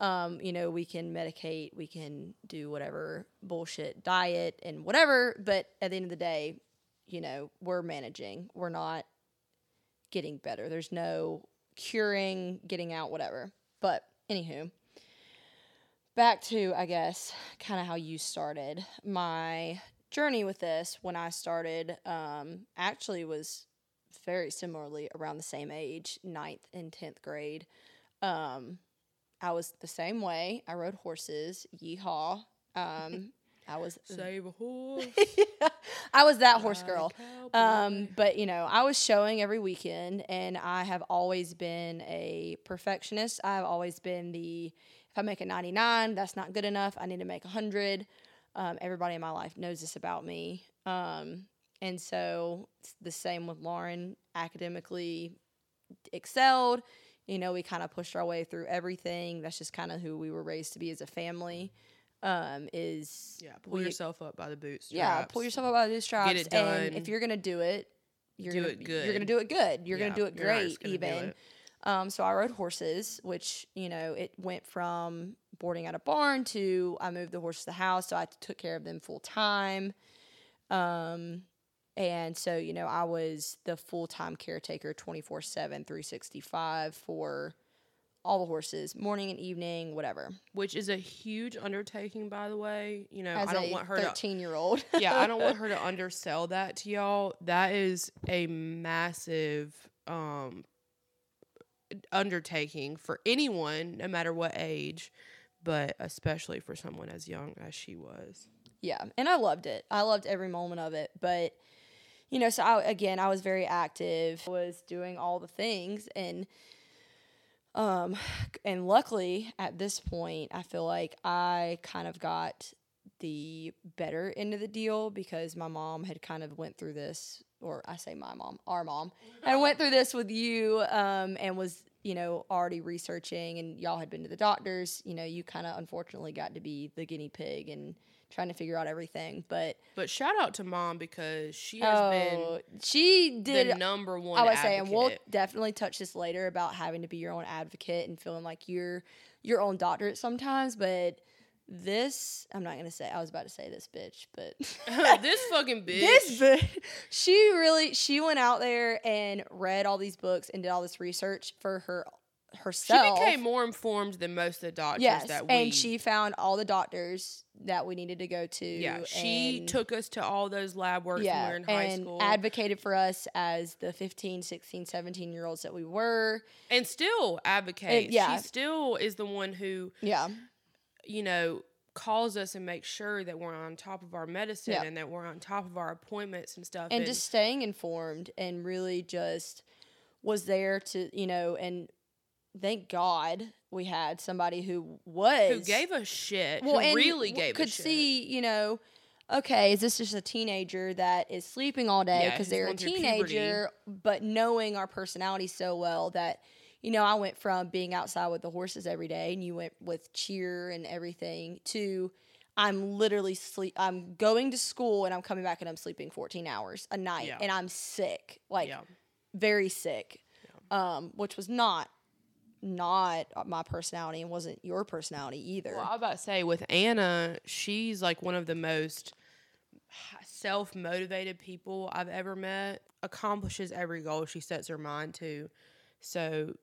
um, you know, we can medicate, we can do whatever bullshit diet and whatever, but at the end of the day, you know, we're managing. We're not getting better. There's no curing, getting out, whatever. But anywho, back to I guess kind of how you started. My journey with this when I started um, actually was very similarly around the same age, ninth and tenth grade. Um, I was the same way. I rode horses. Yeehaw. Um, I was Save a horse. I was that horse girl. Um, but you know, I was showing every weekend, and I have always been a perfectionist. I've always been the if I make a ninety nine, that's not good enough. I need to make a hundred. Um, everybody in my life knows this about me. Um, and so it's the same with Lauren. Academically excelled. You know, we kind of pushed our way through everything. That's just kind of who we were raised to be as a family. Um, is yeah, pull we- yourself up by the bootstraps. yeah, pull yourself up by the bootstraps. it And done. if you're gonna do it, you're Do gonna it good. You're gonna do it good. You're Yeah, gonna do it great. even. it. Um, so I rode horses, which you know it went from boarding at a barn to I moved the horses to the house, so I took care of them full time. Um, and so you know I was the full time caretaker, 24 7, 365 for all the horses, morning and evening, whatever. which is a huge undertaking, by the way. You know, As I don't want her to 13 year old. yeah, I don't want her to undersell that to y'all. That is a massive um undertaking for anyone, no matter what age, but especially for someone as young as she was. Yeah, and I loved it. I loved every moment of it. But you know, so I, again, I was very active, I was doing all the things, and um, and luckily at this point, I feel like I kind of got the better end of the deal because my mom had kind of went through this, or I say my mom, our mom, and went through this with you, um, and was you know already researching, and y'all had been to the doctors. You know, you kind of unfortunately got to be the guinea pig and trying to figure out everything, but But shout out to mom because she has oh, she did the number one. I would say, and we'll definitely touch this later about having to be your own advocate and feeling like you're your own doctor sometimes. But this, I'm not gonna say. I was about to say this bitch, but this fucking bitch. this bitch, she really she went out there and read all these books and did all this research for her herself. she became more informed than most of the doctors yes, that we and she found all the doctors that we needed to go to. Yeah, she and- took us to all those lab works when we were in high and school. advocated for us as the 15 16 17 year olds that we were and still advocates. yeah. She still is the one who, yeah you know, calls us and makes sure that we're on top of our medicine Yeah. and that we're on top of our appointments and stuff. and just staying informed and really just was there to you know and thank god we had somebody who was who gave a shit, well, who and really w- gave could a shit. see you know okay is this just a teenager that is sleeping all day because who's they're a teenager but knowing our personality so well that you know i went from being outside with the horses every day and you went with cheer and everything to i'm literally sleep i'm going to school and i'm coming back and i'm sleeping 14 hours a night Yeah. and i'm sick like yeah. very sick um which was not not my personality and wasn't your personality either Well, I was about to say with Anna, she's like one of the most self motivated people I've ever met. Accomplishes every goal she sets her mind to. So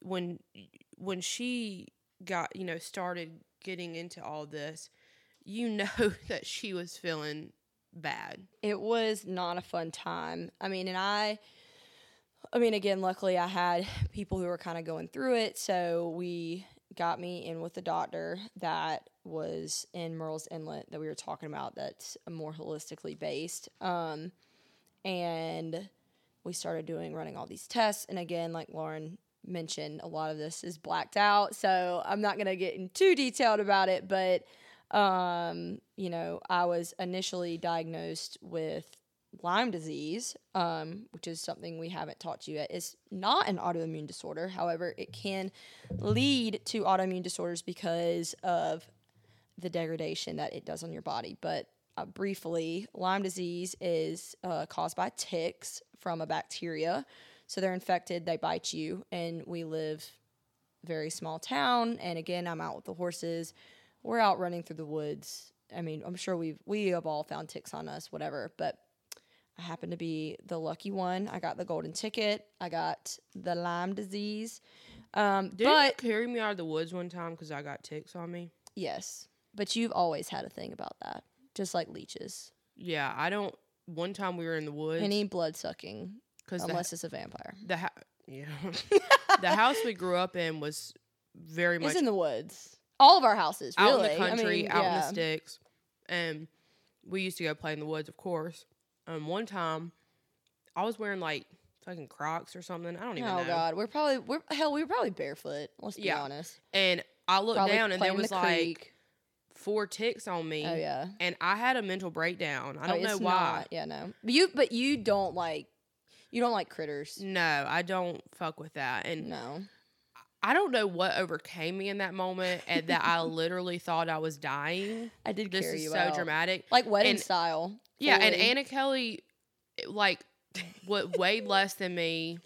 when when she got you know started getting into all this, you know that she was feeling bad. it was not a fun time. I mean, and I, I mean, again, luckily I had people who were kind of going through it. So we got me in with the doctor that was in Murrells Inlet that we were talking about that's more holistically based. Um, and we started doing running all these tests. And again, like Lauren mentioned, a lot of this is blacked out. So I'm not going to get in too detailed about it, but um, you know, I was initially diagnosed with Lyme disease, um, which is something we haven't taught you yet. It's not an autoimmune disorder. However, it can lead to autoimmune disorders because of the degradation that it does on your body. But uh, briefly, Lyme disease is uh, caused by ticks from a bacteria. So they're infected, they bite you, and we live very small town. And again, I'm out with the horses. We're out running through the woods. I mean, I'm sure we've we have all found ticks on us, whatever. But I happen to be the lucky one. I got the golden ticket. I got the Lyme disease. Um, Did but you carry me out of the woods one time because I got ticks on me? yes, but you've always had a thing about that, just like leeches. Yeah, I don't. One time we were in the woods Any blood sucking, because the, unless it's a vampire. the ha- yeah the house we grew up in was very much It's in the woods. All of our houses, really. out really. in the country, I mean, out in the sticks, and we used to go play in the woods, of course. Um, one time, I was wearing like fucking Crocs or something. I don't even Oh know. God, we're probably we're hell. We were probably barefoot. Let's be Yeah. honest. And I looked Probably down, and there was the like four ticks on me. Oh yeah. And I had a mental breakdown. I Oh, don't know why. not- yeah, no. But you but you don't like you don't like critters. No, I don't fuck with that. And No. I don't know what overcame me in that moment and that I literally thought I was dying. I did This is you so out. dramatic. Like wedding And- style. Yeah, and. Anna Kelly, like, what weighed less than me.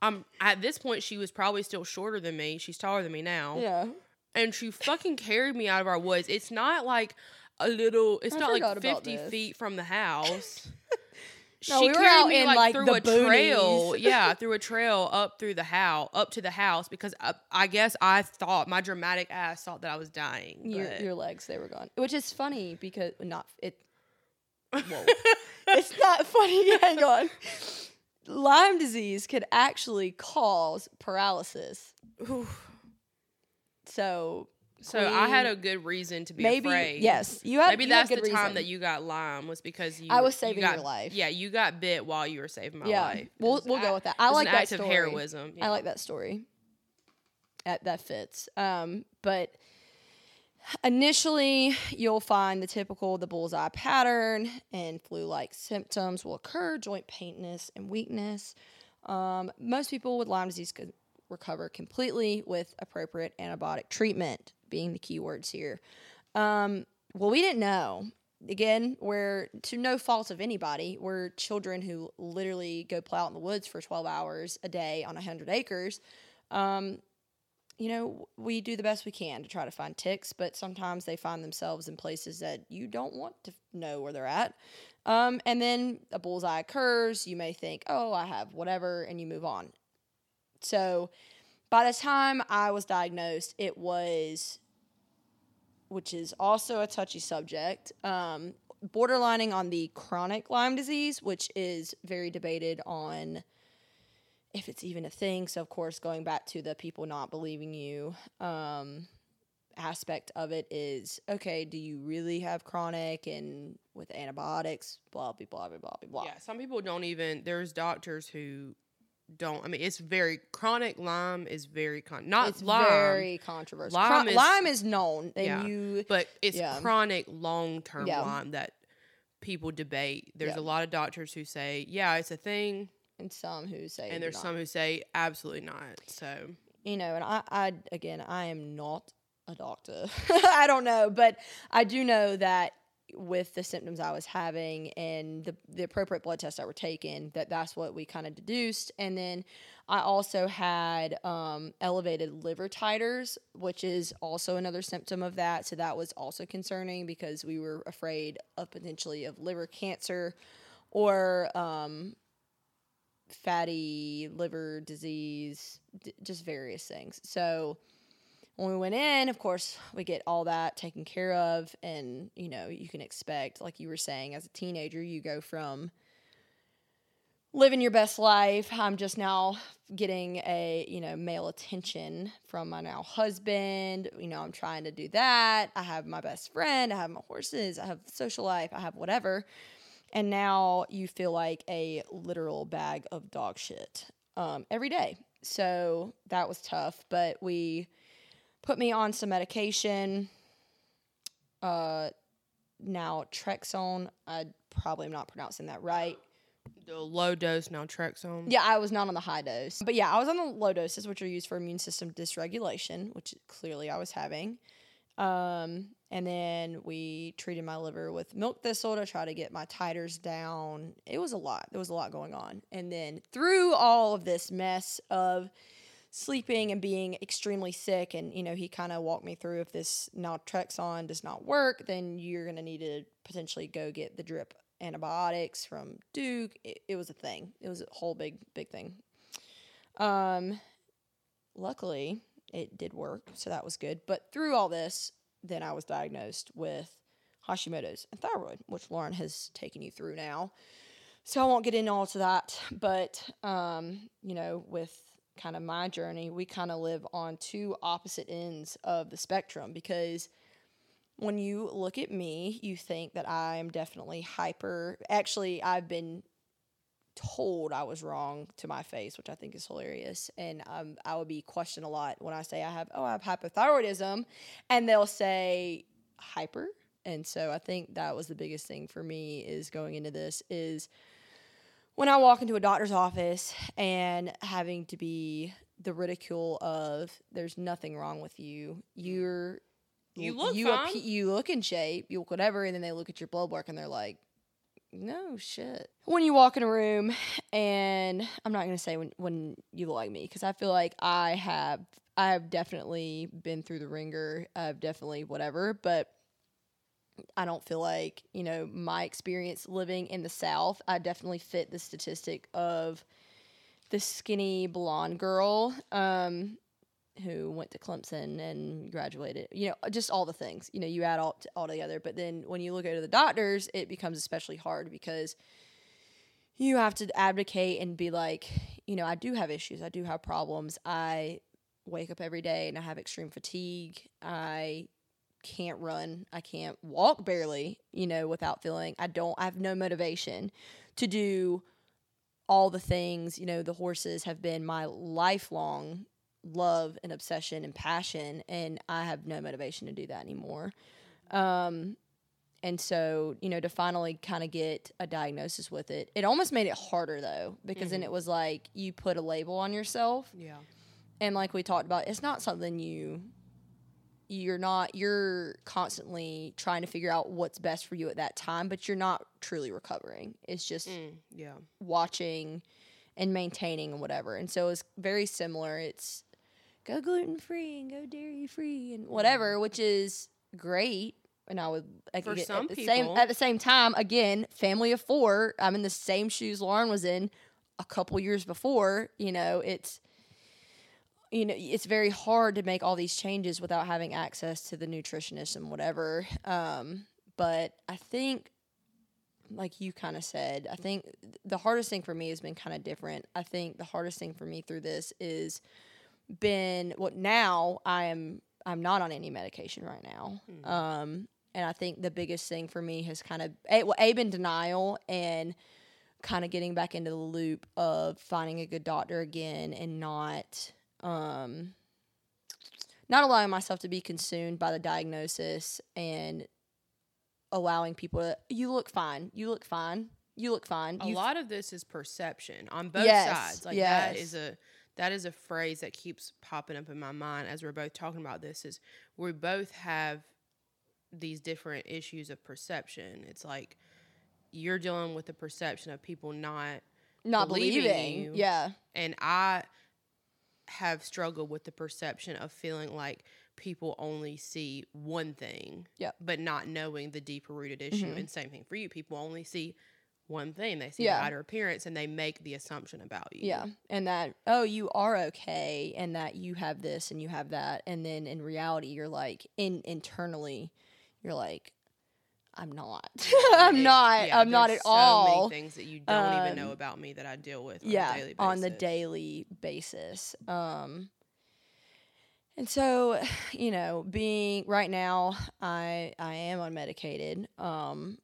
I'm at this point, she was probably still shorter than me. She's taller than me now, Yeah. and she fucking carried me out of our woods. It's not like a little. It's I not like fifty feet from the house. No, she we were out me in, like, like, through the a trail. yeah, through a trail up through the house, up to the house because I, I guess I thought my dramatic ass thought that I was dying. Your your legs they were gone. Which is funny because not it Whoa. it's not funny. Hang on. Lyme disease could actually cause paralysis. Oof. So So I had a good reason to be maybe afraid. yes, you had Maybe you had that's the good time reason. that you got Lyme was because you. I was you saving got, your life. Yeah, you got bit while you were saving my yeah, life. We'll we'll go with that. I like that story. heroism. I like that story. That that fits. Um, but initially, you'll find the typical the bullseye pattern, and flu-like symptoms will occur: joint painfulness and weakness. Um, most people with Lyme disease could recover completely with appropriate antibiotic treatment, being the keywords here. Um, well, we didn't know. Again, we're to no fault of anybody. We're children who literally go plow out in the woods for 12 hours a day on 100 acres. Um, you know, we do the best we can to try to find ticks, but sometimes they find themselves in places that you don't want to know where they're at. Um, and then a bullseye occurs. You may think, oh, I have whatever, and you move on. So by the time I was diagnosed, it was, which is also a touchy subject, um, borderlining on the chronic Lyme disease, which is very debated on if it's even a thing. So, of course, going back to the people not believing you um, aspect of it is okay, do you really have chronic and with antibiotics, blah, blah, blah, blah, blah, blah. Yeah, some people don't even. There's doctors who don't. I mean, it's very chronic. Lyme is very con. Not It's Lyme, very controversial. Lyme is- Lyme is known, and Yeah. you but it's Yeah. chronic long term Yeah. Lyme that people debate. There's a lot of doctors who say, yeah, it's a thing, and some who say and there's not. some who say absolutely not. So you know, and I, I again, I am not a doctor. I don't know, but I do know that with the symptoms I was having and the the appropriate blood tests that were taken, that that's what we kind of deduced. And then I also had um, elevated liver titers, which is also another symptom of that. So that was also concerning because we were afraid of potentially of liver cancer or um, fatty liver disease, d- just various things. So when we went in, of course, we get all that taken care of. And, you know, you can expect, like you were saying, as a teenager, you go from living your best life. I'm just now getting a, you know, male attention from my now husband. You know, I'm trying to do that. I have my best friend. I have my horses. I have social life. I have whatever and now you feel like a literal bag of dog shit um, every day. So that was tough, but we put me on some medication. Uh, now Trexone, I probably am not pronouncing that right. The low dose naltrexone. Yeah, I was not on the high dose. But yeah, I was on the low doses, which are used for immune system dysregulation, which clearly I was having. Um, and then we treated my liver with milk thistle to try to get my titers down. It was a lot. There was a lot going on. And then through all of this mess of sleeping and being extremely sick, and you know, he kind of walked me through if this naltrexone does not work, then you're gonna need to potentially go get the drip antibiotics from Duke. It, it was a thing. It was a whole big, big thing. Um, luckily, it did work, so that was good. But through all this, then I was diagnosed with Hashimoto's and thyroid, which Lauren has taken you through now. So I won't get into all to that, but um, you know, with kind of my journey, we kind of live on two opposite ends of the spectrum because when you look at me, you think that I am definitely hyper. Actually, I've been told I was wrong to my face, which I think is hilarious. And um, I would be questioned a lot when I say I have, oh, I have hypothyroidism, and they'll say hyper. And so I think that was the biggest thing for me is going into this is when I walk into a doctor's office and having to be the ridicule of there's nothing wrong with you. You're You look you fine. you look in shape, you look whatever, and then they look at your blood work and they're like, no shit. When you walk in a room, and I'm not gonna say when when you look like me because I feel like I have I have definitely been through the ringer. I've definitely whatever, but I don't feel like you know my experience living in the South. I definitely fit the statistic of the skinny blonde girl. Um, who went to Clemson and graduated. You know, just all the things. You know, you add all all together. But then when you look at the doctors, it becomes especially hard because you have to advocate and be like, you know, I do have issues. I do have problems. I wake up every day and I have extreme fatigue. I can't run. I can't walk barely, you know, without feeling I don't I have no motivation to do all the things, you know, the horses have been my lifelong love and obsession and passion and I have no motivation to do that anymore. Um and so, you know, to finally kind of get a diagnosis with it, it almost made it harder though, because then it was like you put a label on yourself Yeah. and like we talked about it's not something you you're not you're constantly trying to figure out what's best for you at that time but you're not truly recovering. It's just Mm, yeah. watching and maintaining and whatever. And so it's very similar. It's go gluten free and go dairy free and whatever which is great. And I would I For get- some at the same people. at the same time again family of four I'm in the same shoes Lauren was in a couple years before you know it's you know it's very hard to make all these changes without having access to the nutritionist and whatever. Um, but i think like you kind of said i think the hardest thing for me has been kind of different. I think the hardest thing for me through this is been what now i am i'm not on any medication right now. Um, and i think the biggest thing for me has kind of a, well, a been denial and kind of getting back into the loop of finding a good doctor again and not um not allowing myself to be consumed by the diagnosis and allowing people to you look fine you look fine you look fine A you lot of this is perception on both Yes, sides. Like that yes. is a that is a phrase that keeps popping up in my mind as we're both talking about this is we both have these different issues of perception. It's like you're dealing with the perception of people not not believing believing you. yeah and I have struggled with the perception of feeling like people only see one thing, Yep. but not knowing the deeper rooted issue. Mhm. And same thing for you. People only see one thing. They see Yeah. the outer appearance and they make the assumption about you. Yeah. And that, oh, you are okay and that you have this and you have that. And then in reality, you're like, in internally, you're like, I'm not. I'm not. yeah, I'm not at so all. Many things that you don't even know Um, about me that I deal with. On yeah. a daily basis. on the daily basis. Um, and so, you know, being right now, I I am unmedicated, um,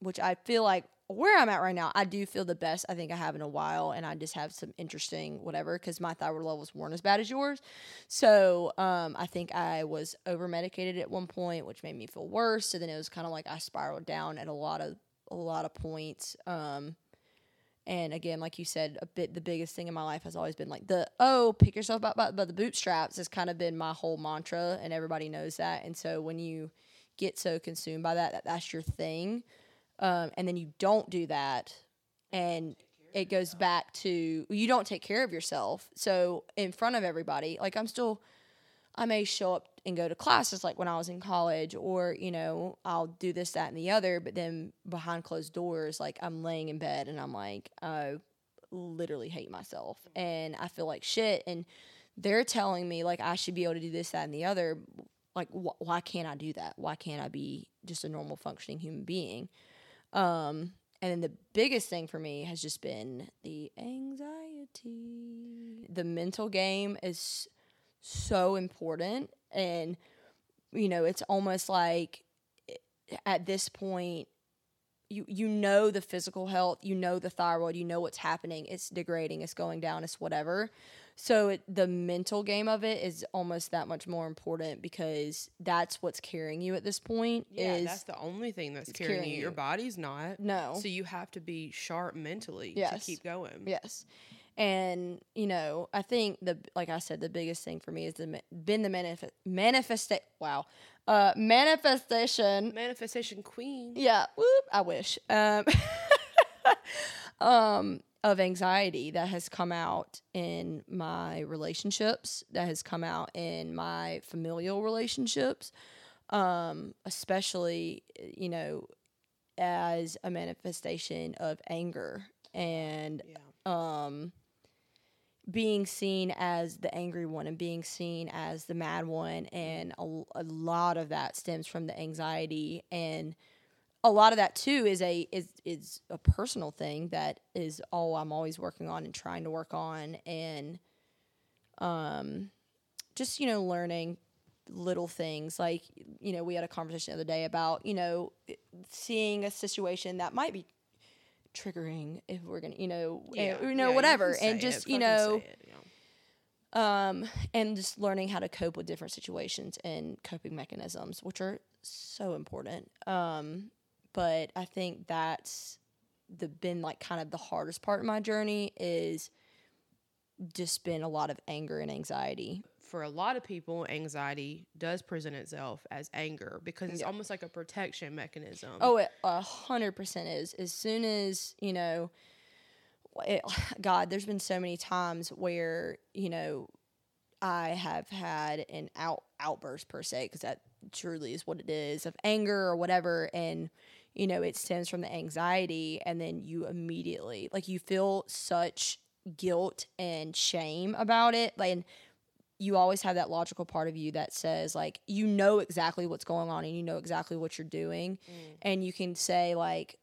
which I feel like where I'm at right now, I do feel the best I think I have in a while, and I just have some interesting whatever because my thyroid levels weren't as bad as yours. So um, I think I was over medicated at one point, which made me feel worse. So then it was kind of like I spiraled down at a lot of a lot of points. Um, and again, like you said, a bit the biggest thing in my life has always been like the oh, pick yourself up by, by the bootstraps has kind of been my whole mantra, and everybody knows that. And so when you get so consumed by that, that that's your thing, um, and then you don't do that, and it goes back to you don't take care of yourself. So in front of everybody, like I'm still, I may show up and go to classes like when I was in college, or you know, I'll do this, that, and the other. But then behind closed doors, like I'm laying in bed and I'm like, I literally hate myself and I feel like shit. And they're telling me like I should be able to do this, that, and the other. Like, wh- why can't I do that? Why can't I be just a normal functioning human being? Um, and then the biggest thing for me has just been the anxiety. The mental game is so important. And, you know, it's almost like eh, at this point, you, you know the physical health, you know the thyroid, you know what's happening. It's degrading, it's going down, it's whatever. So it, the mental game of it is almost that much more important because that's what's carrying you at this point. Yeah, is that's the only thing that's carrying, carrying you. Your body's not. no, So you have to be sharp mentally to keep going. Yes. And you know, I think the like I said, the biggest thing for me is the been the manif- manifesta- Wow, uh, manifestation. Manifestation queen. Yeah, whoop. I wish. Um, um, of anxiety that has come out in my relationships, that has come out in my familial relationships, um, especially you know, as a manifestation of anger and Yeah. um being seen as the angry one and being seen as the mad one and a, a lot of that stems from the anxiety and a lot of that too is a is is a personal thing that is all I'm always working on and trying to work on and um just you know learning little things like you know we had a conversation the other day about you know seeing a situation that might be triggering if we're gonna you know eh, you know yeah, whatever can and just it, you know it, yeah. um, and just learning how to cope with different situations and coping mechanisms, which are so important. Um, but I think that's the been like kind of the hardest part of my journey is just been a lot of anger and anxiety. for a lot of people, anxiety does present itself as anger because it's Yeah. almost like a protection mechanism. Oh, it a hundred percent is. As soon as you know, it, God, there's been so many times where you know, I have had an out outburst per se because that truly is what it is of anger or whatever, and you know, it stems from the anxiety, and then you immediately like you feel such guilt and shame about it, like. And, you always have that logical part of you that says like you know exactly what's going on and you know exactly what you're doing. And you can say like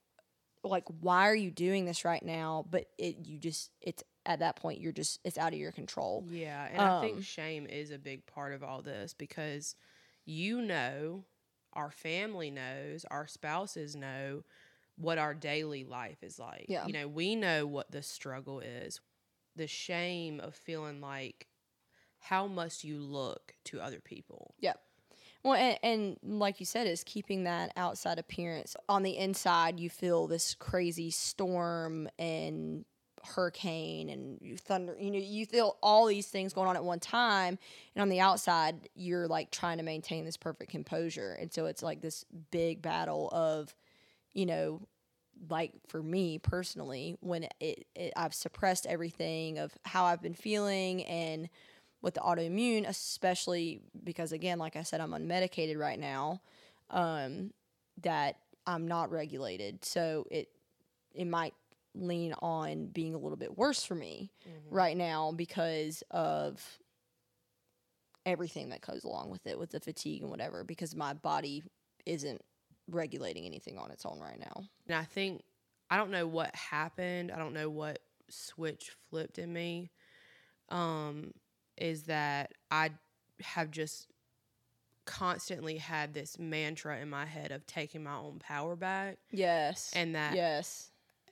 like why are you doing this right now? But it you just it's at that point you're just it's out of your control. Yeah, and I Um, think shame is a big part of all this because you know, our family knows, our spouses know what our daily life is like. Yeah. You know, we know what the struggle is. The shame of feeling like how must you look to other people? yeah well and, and like you said is keeping that outside appearance on the inside you feel this crazy storm and hurricane and thunder you know you feel all these things going on at one time and on the outside you're like trying to maintain this perfect composure. And so it's like this big battle of you know like for me personally when it, it I've suppressed everything of how I've been feeling and with the autoimmune especially because again like I said I'm unmedicated right now um that I'm not regulated. So it it might lean on being a little bit worse for me right now because of everything that goes along with it with the fatigue and whatever because my body isn't regulating anything on its own right now. And I think I don't know what happened. I don't know what switch flipped in me. Um, is that I have just constantly had this mantra in my head of taking my own power back, Yes. and that yes.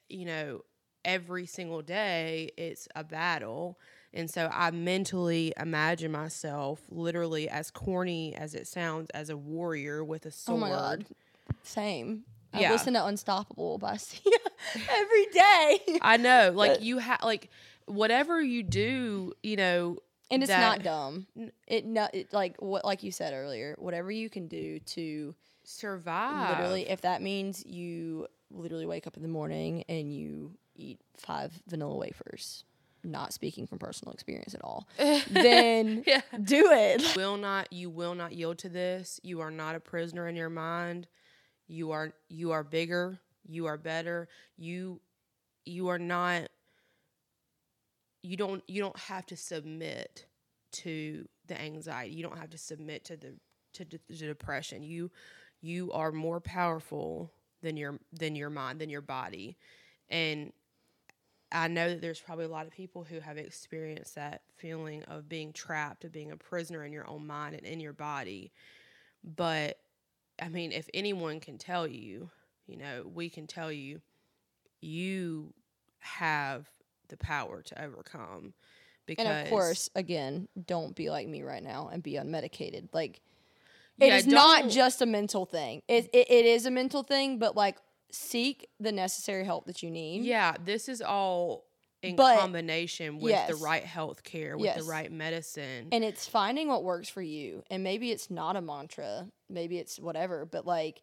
You know, every single day it's a battle. And so I mentally imagine myself literally as corny as it sounds as a warrior with a Oh sword. my god. Same. I Yeah. listen to Unstoppable by Sia every day. I know, like But- you have like whatever you do, you know, and it's that- not dumb. It not it, like what like you said earlier, whatever you can do to survive. literally if that means you literally wake up in the morning and you eat five vanilla wafers, not speaking from personal experience at all, then yeah. do it. will not you will not yield to this. You are not a prisoner in your mind. You are you are bigger, you are better. You you are not you don't you don't have to submit to the anxiety. You don't have to submit to the to de- the depression. You you are more powerful than your than your mind, than your body. And I know that there's probably a lot of people who have experienced that feeling of being trapped, of being a prisoner in your own mind and in your body. But I mean, if anyone can tell you, you know, we can tell you, you have the power to overcome. Because And of course, again, don't be like me right now and be unmedicated. Like Yeah, it is not just a mental thing. It, it it is a mental thing, but like seek the necessary help that you need. Yeah, this is all in But- combination with the right health care, with Yes. the right medicine. And it's finding what works for you. And maybe it's not a mantra, maybe it's whatever, but like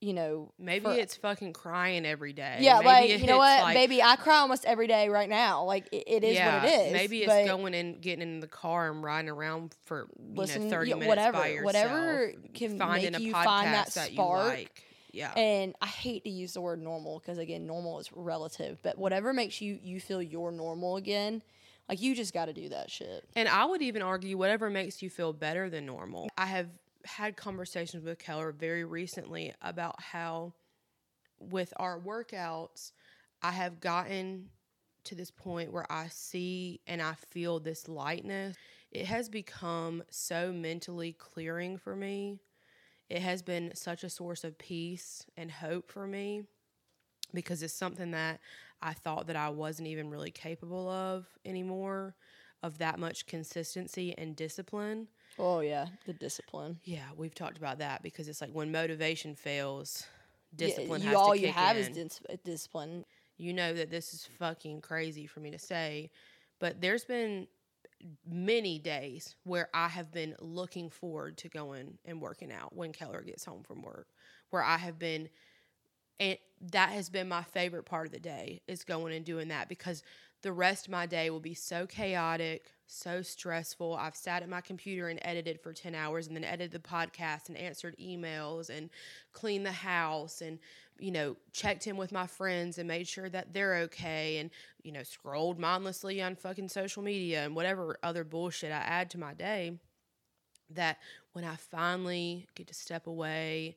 you know, Maybe for- it's fucking crying every day. yeah, Maybe like you know what, like- baby, I cry almost every day right now. Like it, it is what it is. Maybe it's going and getting in the car and riding around for you listen, know thirty yeah, minutes whatever, by yourself. whatever can finding make you podcast find that that, spark. you like. Yeah. And I hate to use the word normal because again, normal is relative. But whatever makes you you feel you're normal again, like you just got to do that shit. And I would even argue whatever makes you feel better than normal. I have had conversations with Keller very recently about how, with our workouts, I have gotten to this point where I see and I feel this lightness. It has become so mentally clearing for me. It has been such a source of peace and hope for me because it's something that I thought that I wasn't even really capable of anymore of that much consistency and discipline. Oh yeah, the discipline. Yeah, we've talked about that because it's like when motivation fails, Yeah, discipline you has all to you have in. is dis- uh, discipline. you know that this is fucking crazy for me to say, but there's been many days where I have been looking forward to going and working out when Keller gets home from work, where I have been and that has been my favorite part of the day is going and doing that because the rest of my day will be so chaotic, so stressful. I've sat at my computer and edited for 10 hours and then edited the podcast and answered emails and cleaned the house and you know, checked in with my friends and made sure that they're okay and, you know, scrolled mindlessly on fucking social media and whatever other bullshit I add to my day. That when I finally get to step away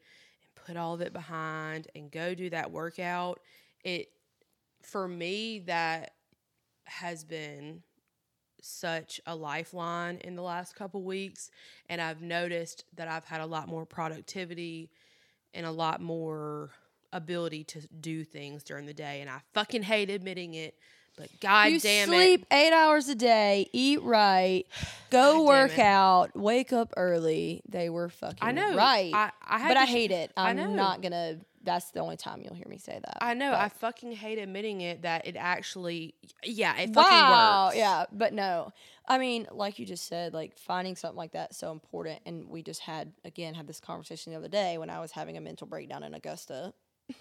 put all of it behind and go do that workout, it, for me, that has been such a lifeline in the last couple weeks. And I've noticed that I've had a lot more productivity and a lot more ability to do things during the day. And I fucking hate admitting it, but god you damn sleep it. eight hours a day, eat right, go God work out, wake up early. They were fucking I know. right, I, I but I hate it. I I'm know. not gonna. That's the only time you'll hear me say that. I know. but- I fucking hate admitting it that it actually, yeah, it fucking wow, works. yeah, but no. I mean, like you just said, like finding something like that is so important. And we just had again had this conversation the other day when I was having a mental breakdown in Augusta.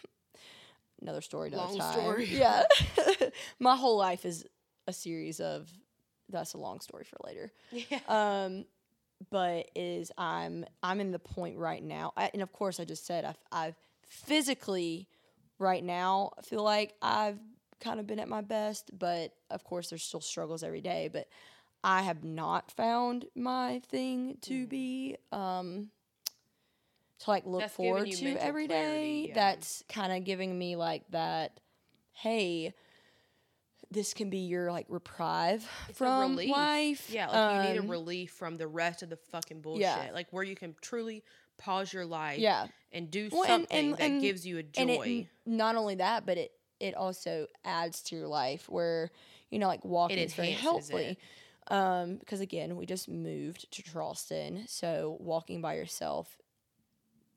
Another story, another Long time. story. Yeah, my whole life is a series of. That's a long story for later. Yeah. Um, but is I'm I'm in the point right now, I, and of course I just said I've, I've physically right now I feel like I've kind of been at my best, but of course there's still struggles every day. But I have not found my thing to be um to like look That's forward to every day. clarity, yeah. That's kind of giving me like that. Hey. This can be your like reprieve It's from life. Yeah, like you need a Um, relief from the rest of the fucking bullshit. Yeah. Like where you can truly pause your life Yeah, and do Well, something and- that and- gives you a joy. and it not only that, but it it also adds to your life where you know like walking is very helpful. Um, because again, we just moved to Charleston, so walking by yourself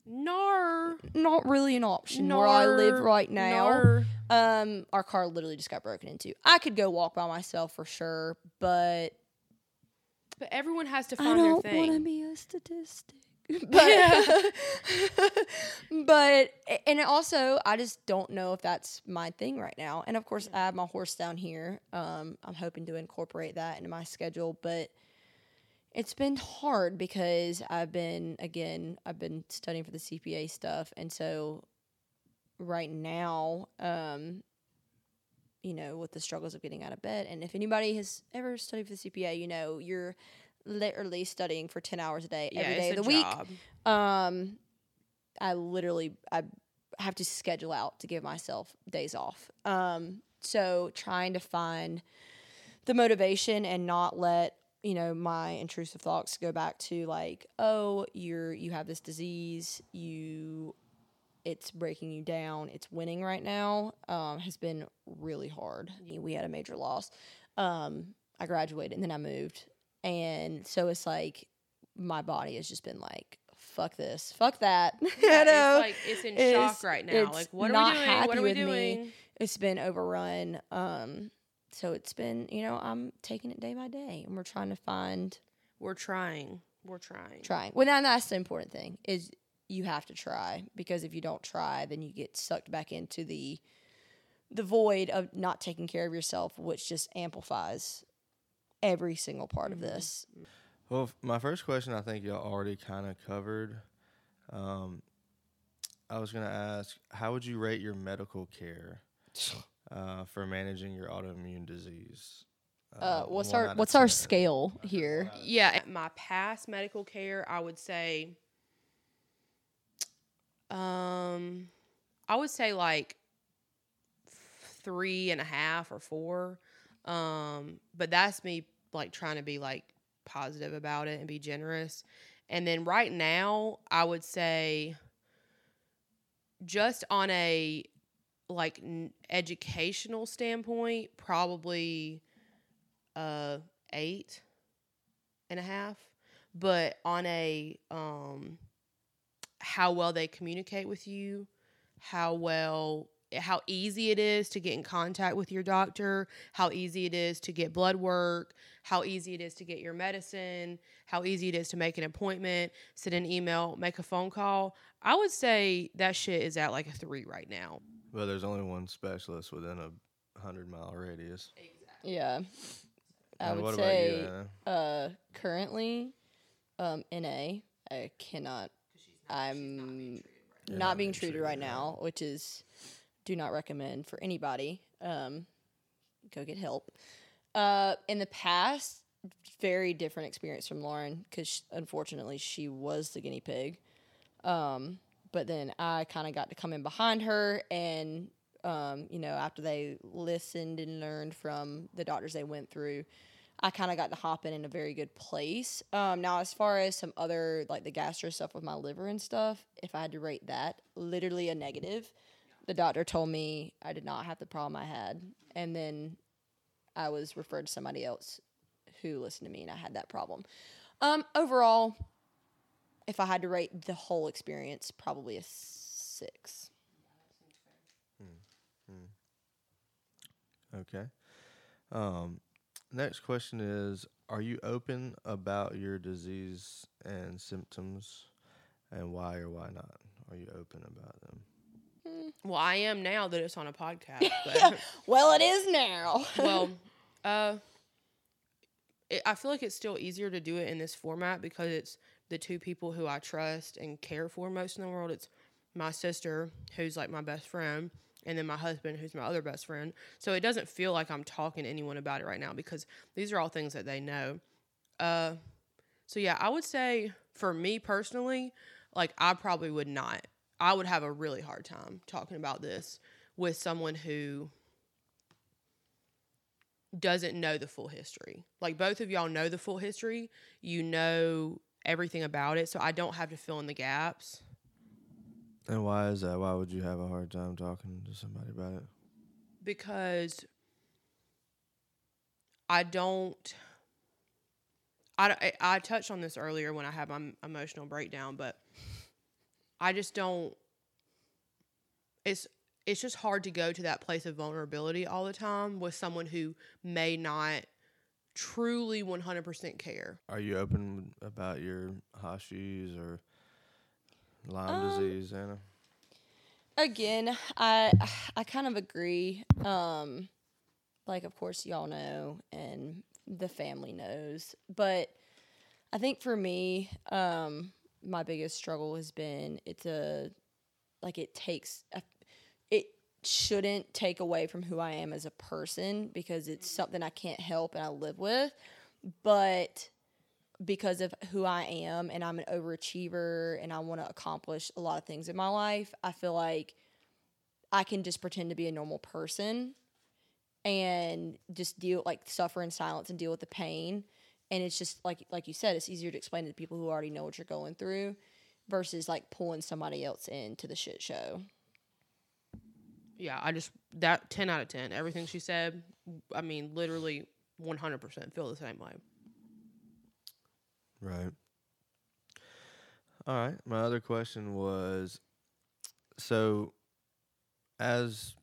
Nar. not really an option where I live right now. nar. Um, our car literally just got broken into. I could go walk by myself for sure, but But everyone has to find their don't want to be a statistic. But, but and also I just don't know if that's my thing right now. And of course, I have my horse down here. Um, I'm hoping to incorporate that into my schedule, but it's been hard because I've been again I've been studying for the CPA stuff, and so right now, um, you know, with the struggles of getting out of bed, and if anybody has ever studied for the CPA, you know, you're literally studying for 10 hours a day Yeah, every day of the week. um i literally i have to schedule out to give myself days off. Um so trying to find the motivation and not let you know my intrusive thoughts go back to like oh you're you have this disease you it's breaking you down it's winning right now um, has been really hard we had a major loss um, i graduated and then i moved and so it's like my body has just been like fuck this fuck that Yeah, you know? it's like it's in It's- shock right now. Like, what are we doing? What are we with me. doing? it's been overrun. Um, so it's been, you know, I'm taking it day by day, and we're trying to find We're trying. We're trying. trying. Well, now that's the important thing is you have to try because if you don't try, then you get sucked back into the the void of not taking care of yourself, which just amplifies every single part of this. Well, f- my first question, I think y'all already kind of covered. Um, I was going to ask, how would you rate your medical care uh, for managing your autoimmune disease? Uh, what's our what's our scale here? Yeah, at my past medical care, I would say, um, I would say like three and a half or four. Um, but that's me like trying to be like positive about it and be generous. And then right now, I would say just on a like n- educational standpoint, probably uh eight and a half. But on a um how well they communicate with you, how well how easy it is to get in contact with your doctor, how easy it is to get blood work, how easy it is to get your medicine, how easy it is to make an appointment, send an email, make a phone call. I would say that shit is at like a 3 right now. Well, there's only one specialist within a 100 mile radius. Yeah, I And would what say. about you, Uh, currently, um, NA, I cannot. I'm You're not, not being being treated treated right right. now, which is do not recommend for anybody. Um, go get help. Uh, in the past, very different experience from Lauren because unfortunately she was the guinea pig. Um, but then I kind of got to come in behind her and um, you know, after they listened and learned from the doctors they went through, I kind of got to hop in in a very good place. Um, now, as far as some other like the gastro stuff with my liver and stuff, if I had to rate that, literally a negative. The doctor told me I did not have the problem I had, and then I was referred to somebody else who listened to me, and I had that problem. Um, overall, if I had to rate the whole experience, probably a six. Okay. Um, next question is Are you open about your disease and symptoms and why or why not? Are you open about them? Well, I am now that it's on a podcast. But Well, it is now. well, uh, it, I feel like it's still easier to do it in this format because it's the two people who I trust and care for most in the world. It's my sister, who's like my best friend, and then my husband, who's my other best friend. So it doesn't feel like I'm talking to anyone about it right now because these are all things that they know. Uh, so yeah, I would say for me personally, like I probably would not. I would have a really hard time talking about this with someone who doesn't know the full history. Like both of y'all know the full history. You know everything about it, so I don't have to fill in the gaps. And why is that? Why would you have a hard time talking to somebody about it? because I don't. I, I, touched on this earlier when I had my emotional breakdown, but I just don't. It's it's just hard to go to that place of vulnerability all the time with someone who may not truly 100% care. Are you open about your Hashis or Lyme Um, disease, Anna? Again, I I kind of agree. Um, like of course y'all know, and the family knows, but I think for me, um, my biggest struggle has been it's a like it takes shouldn't take away from who I am as a person because it's mm-hmm. something I can't help and I live with, but because of who I am and I'm an overachiever and I want to accomplish a lot of things in my life, I feel like I can just pretend to be a normal person and just deal like suffer in silence and deal with the pain. And it's just like like you said, it's easier to explain to people who already know what you're going through versus like pulling somebody else into the shit show. Yeah, I just that 10 out of 10. Everything she said, I mean, literally 100% feel the same way. Right. All right. My other question was so, as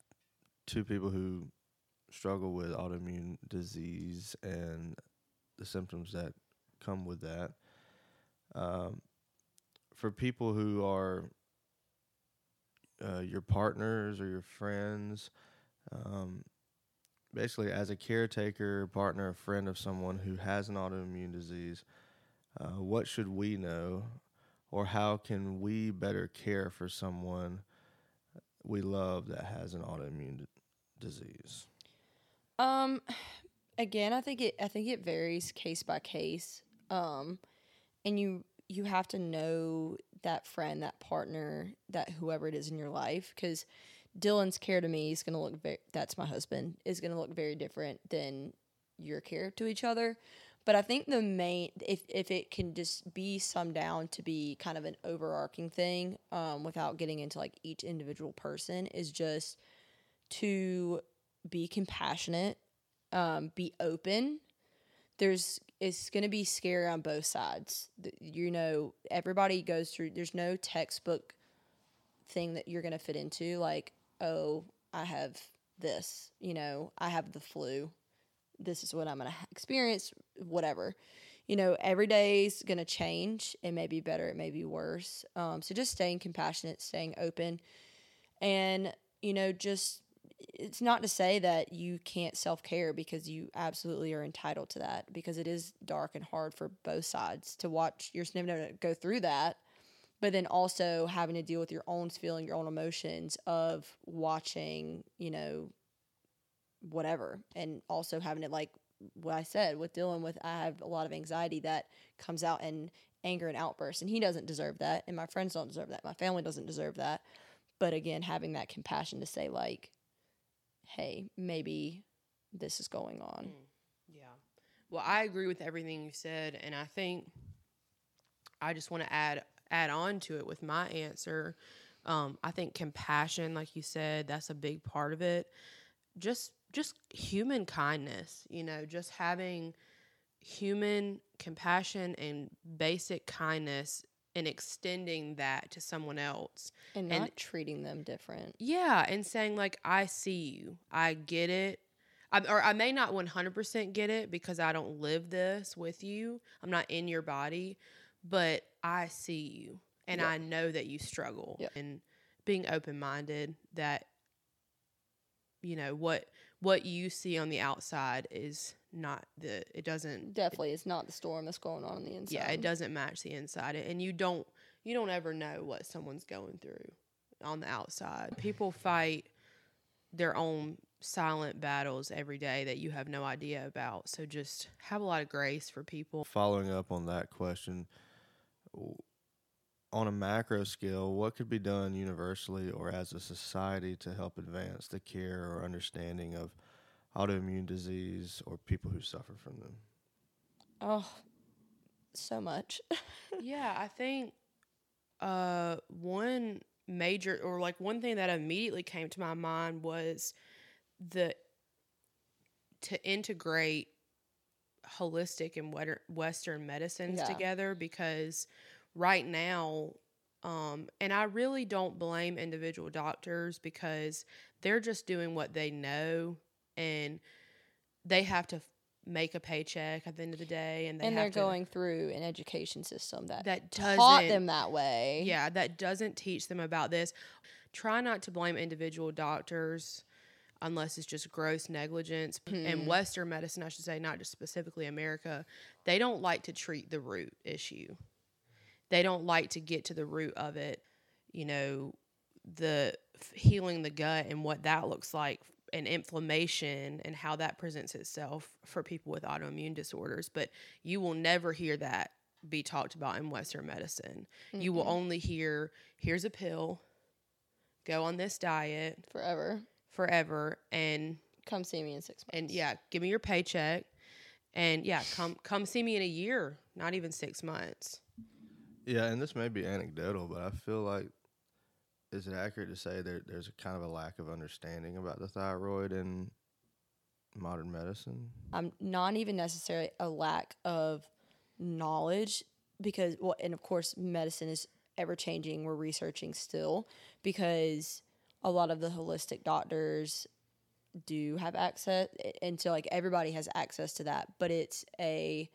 two people who struggle with autoimmune disease and the symptoms that come with that, um, for people who are uh, your partners or your friends, um, basically as a caretaker, partner, friend of someone who has an autoimmune disease, uh, what should we know, or how can we better care for someone we love that has an autoimmune d- disease? Um, again, I think it. I think it varies case by case. Um, and you you have to know that friend, that partner, that whoever it is in your life, because Dylan's care to me is gonna look very. That's my husband is gonna look very different than your care to each other. But I think the main, if if it can just be summed down to be kind of an overarching thing, um, without getting into like each individual person, is just to be compassionate, um, be open. There's it's going to be scary on both sides. You know, everybody goes through. There's no textbook thing that you're going to fit into. Like, oh, I have this. You know, I have the flu. This is what I'm going to experience. Whatever. You know, every day's going to change. It may be better. It may be worse. Um, so just staying compassionate, staying open, and you know, just it's not to say that you can't self care because you absolutely are entitled to that because it is dark and hard for both sides to watch your significant go through that. But then also having to deal with your own feeling, your own emotions of watching, you know, whatever. And also having it like what I said with Dylan with I have a lot of anxiety that comes out in anger and outbursts. And he doesn't deserve that. And my friends don't deserve that. My family doesn't deserve that. But again, having that compassion to say like, hey, maybe this is going on. Yeah. Well, I agree with everything you said, and I think I just want to add add on to it with my answer. Um, I think compassion, like you said, that's a big part of it. Just just human kindness, you know, just having human compassion and basic kindness and extending that to someone else. And not And- treating them different. Yeah, and saying like I see you, I get it. I, or I may not 100% get it because I don't live this with you. I'm not in your body, but I see you and Yep. I know that you struggle. Yep. And being open-minded that you know what what you see on the outside is not the it doesn't Definitely, it's not the storm that's going on on the inside. yeah, it doesn't match the inside, and you don't you don't ever know what someone's going through on the outside. People fight their own silent battles every day that you have no idea about. So just have a lot of grace for people. Following up on that question, on a macro scale, what could be done universally or as a society to help advance the care or understanding of autoimmune disease or people who suffer from them? Oh, so much. yeah, I think uh one major or like one thing that immediately came to my mind was the to integrate holistic and western medicines Yeah. together because right now um and I really don't blame individual doctors because they're just doing what they know and they have to f- make a paycheck at the end of the day and they and they're going through an education system that, that taught them that way. yeah, that doesn't teach them about this. Try not to blame individual doctors unless it's just gross negligence. Hmm. In Western medicine, I should say, not just specifically America, they don't like to treat the root issue. They don't like to get to the root of it, you know, the f- healing the gut and what that looks like and inflammation and how that presents itself for people with autoimmune disorders. But you will never hear that be talked about in Western medicine. You will only hear here's a pill, go on this diet forever. forever, and Come see me in six months. and yeah, give me your paycheck, and yeah, come come see me in a year, not even six months. Yeah, and this may be anecdotal, but I feel like is it accurate to say there there's a kind of a lack of understanding about the thyroid in modern medicine? um, not even necessarily a lack of knowledge because well and of course medicine is ever changing we're researching still because a lot of the holistic doctors do have access and so like everybody has access to that but it's a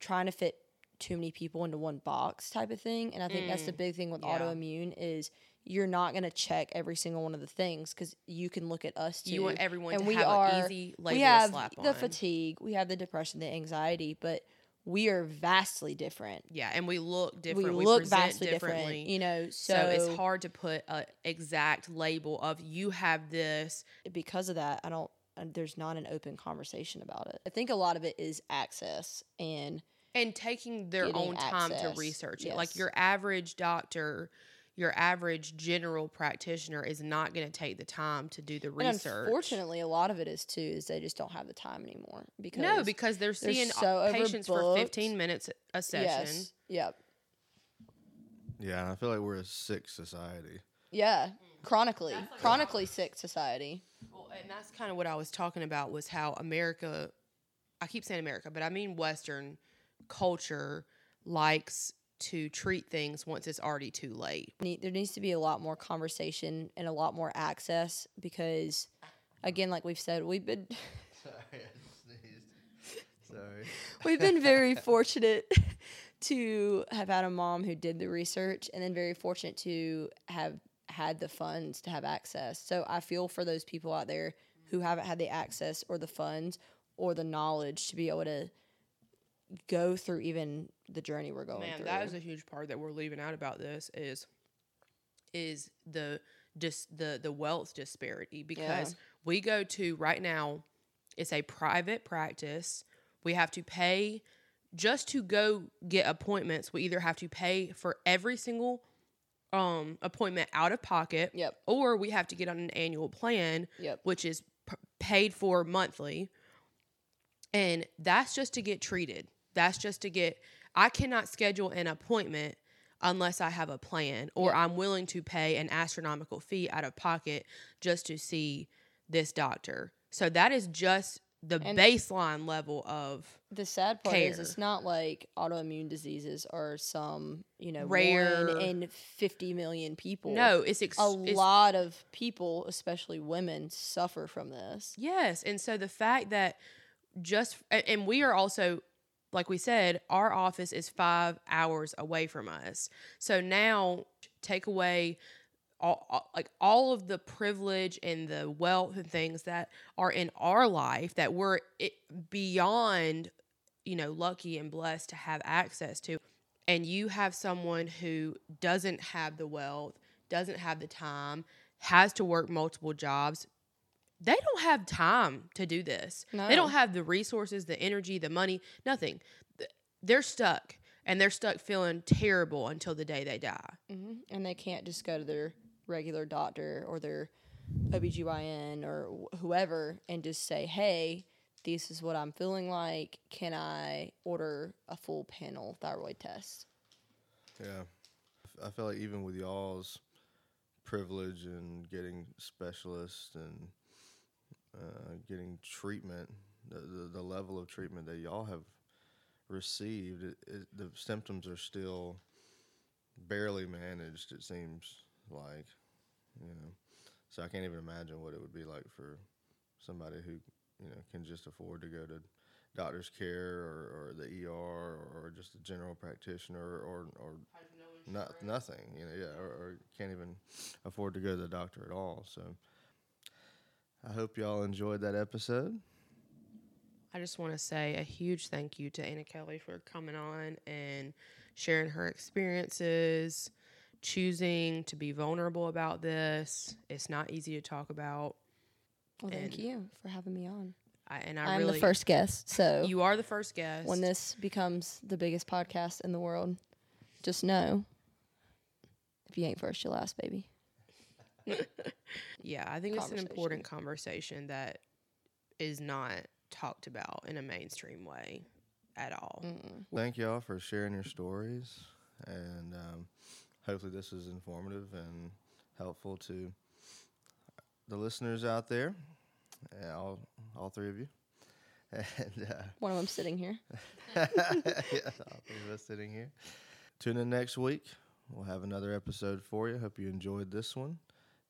trying to fit too many people into one box type of thing and i think that's the big thing with yeah. autoimmune is you're not going to check every single one of the things because you can look at us too You want everyone and to we have are an easy label we have slap the on. fatigue, we have the depression, the anxiety, but we are vastly different. yeah, and we look different. we We, look vastly differently. different, you know. So, so it's hard to put an exact label of you have this. because of that. I don't. uh, There's not an open conversation about it. I think a lot of it is access and and taking their own time to access, research it. Like your average doctor, your average general practitioner is not going to take the time to do the and research. unfortunately, a lot of it is too is they just don't have the time anymore because no, because they're they're seeing so patients for 15 minutes a session. yes, yep, Yeah, and I feel like we're a sick society. yeah, chronically, chronically sick society. Well, and that's kind of what I was talking about was how America, I keep saying America, but I mean Western culture likes to treat things once it's already too late. there needs to be a lot more conversation and a lot more access because again like we've said we've been Sorry, I sneezed. Sorry. we've been very fortunate to have had a mom who did the research and then very fortunate to have had the funds to have access so i feel for those people out there who haven't had the access or the funds or the knowledge to be able to go through even the journey we're going Man, through that is a huge part that we're leaving out about this is is the dis, the the wealth disparity because we go to right now it's a private practice. We have to pay just to go get appointments. We either have to pay for every single um appointment out of pocket Yep. or we have to get on an annual plan Yep. which is p- paid for monthly and that's just to get treated that's just to get i cannot schedule an appointment unless i have a plan or i'm willing to pay an astronomical fee out of pocket just to see this doctor so that is just the And- baseline level of The sad part is it's not like autoimmune diseases are some, you know, Rare- one in 50 million people. no it's, ex- A it's lot of people, especially women, suffer from this. Yes. And so the fact that just, and we are also, like we said, our office is five hours away from us. So now take away all, all- like all of the privilege and the wealth and things that are in our life that we're it, beyond, you know, lucky and blessed to have access to. And you have someone who doesn't have the wealth, doesn't have the time, has to work multiple jobs, they don't have time to do this. They don't have the resources, the energy, the money, nothing. They're stuck and they're stuck feeling terrible until the day they die. hmm And they can't just go to their regular doctor or their OBGYN or wh- whoever and just say, hey, this is what I'm feeling like. Can I order a full panel thyroid test? Yeah. I feel like even with y'all's privilege and getting specialists and uh, getting treatment, the, the the level of treatment that y'all have received, it, it, the symptoms are still barely managed. It seems like, you know. So I can't even imagine what it would be like for somebody who, you know, can just afford to go to doctor's care or, or the ER or, just a general practitioner or or not, nothing, you know, yeah, or, or can't even afford to go to the doctor at all. So I hope y'all enjoyed that episode. I just want to say a huge thank you to Anna Kelly for coming on and sharing her experiences, choosing to be vulnerable about this. It's not easy to talk about. Well, thank And- you for having me on. I, and I I'm really, the first guest, so You are the first guest. when this becomes the biggest podcast in the world, just know if you ain't first, you'll last, baby. Yeah, I think it's an important conversation that is not talked about in a mainstream way at all. Thank y'all for sharing your stories, and um, hopefully this is informative and helpful to the listeners out there, all all three of you. And uh, One of them sitting here. yeah, all three of us sitting here. Tune in next week. We'll have another episode for you. Hope you enjoyed this one.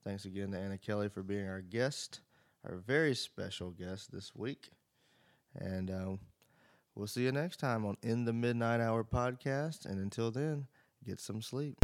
Thanks again to Anna Kelly for being our guest, our very special guest this week. And um, we'll see you next time on In the Midnight Hour podcast. And until then, get some sleep.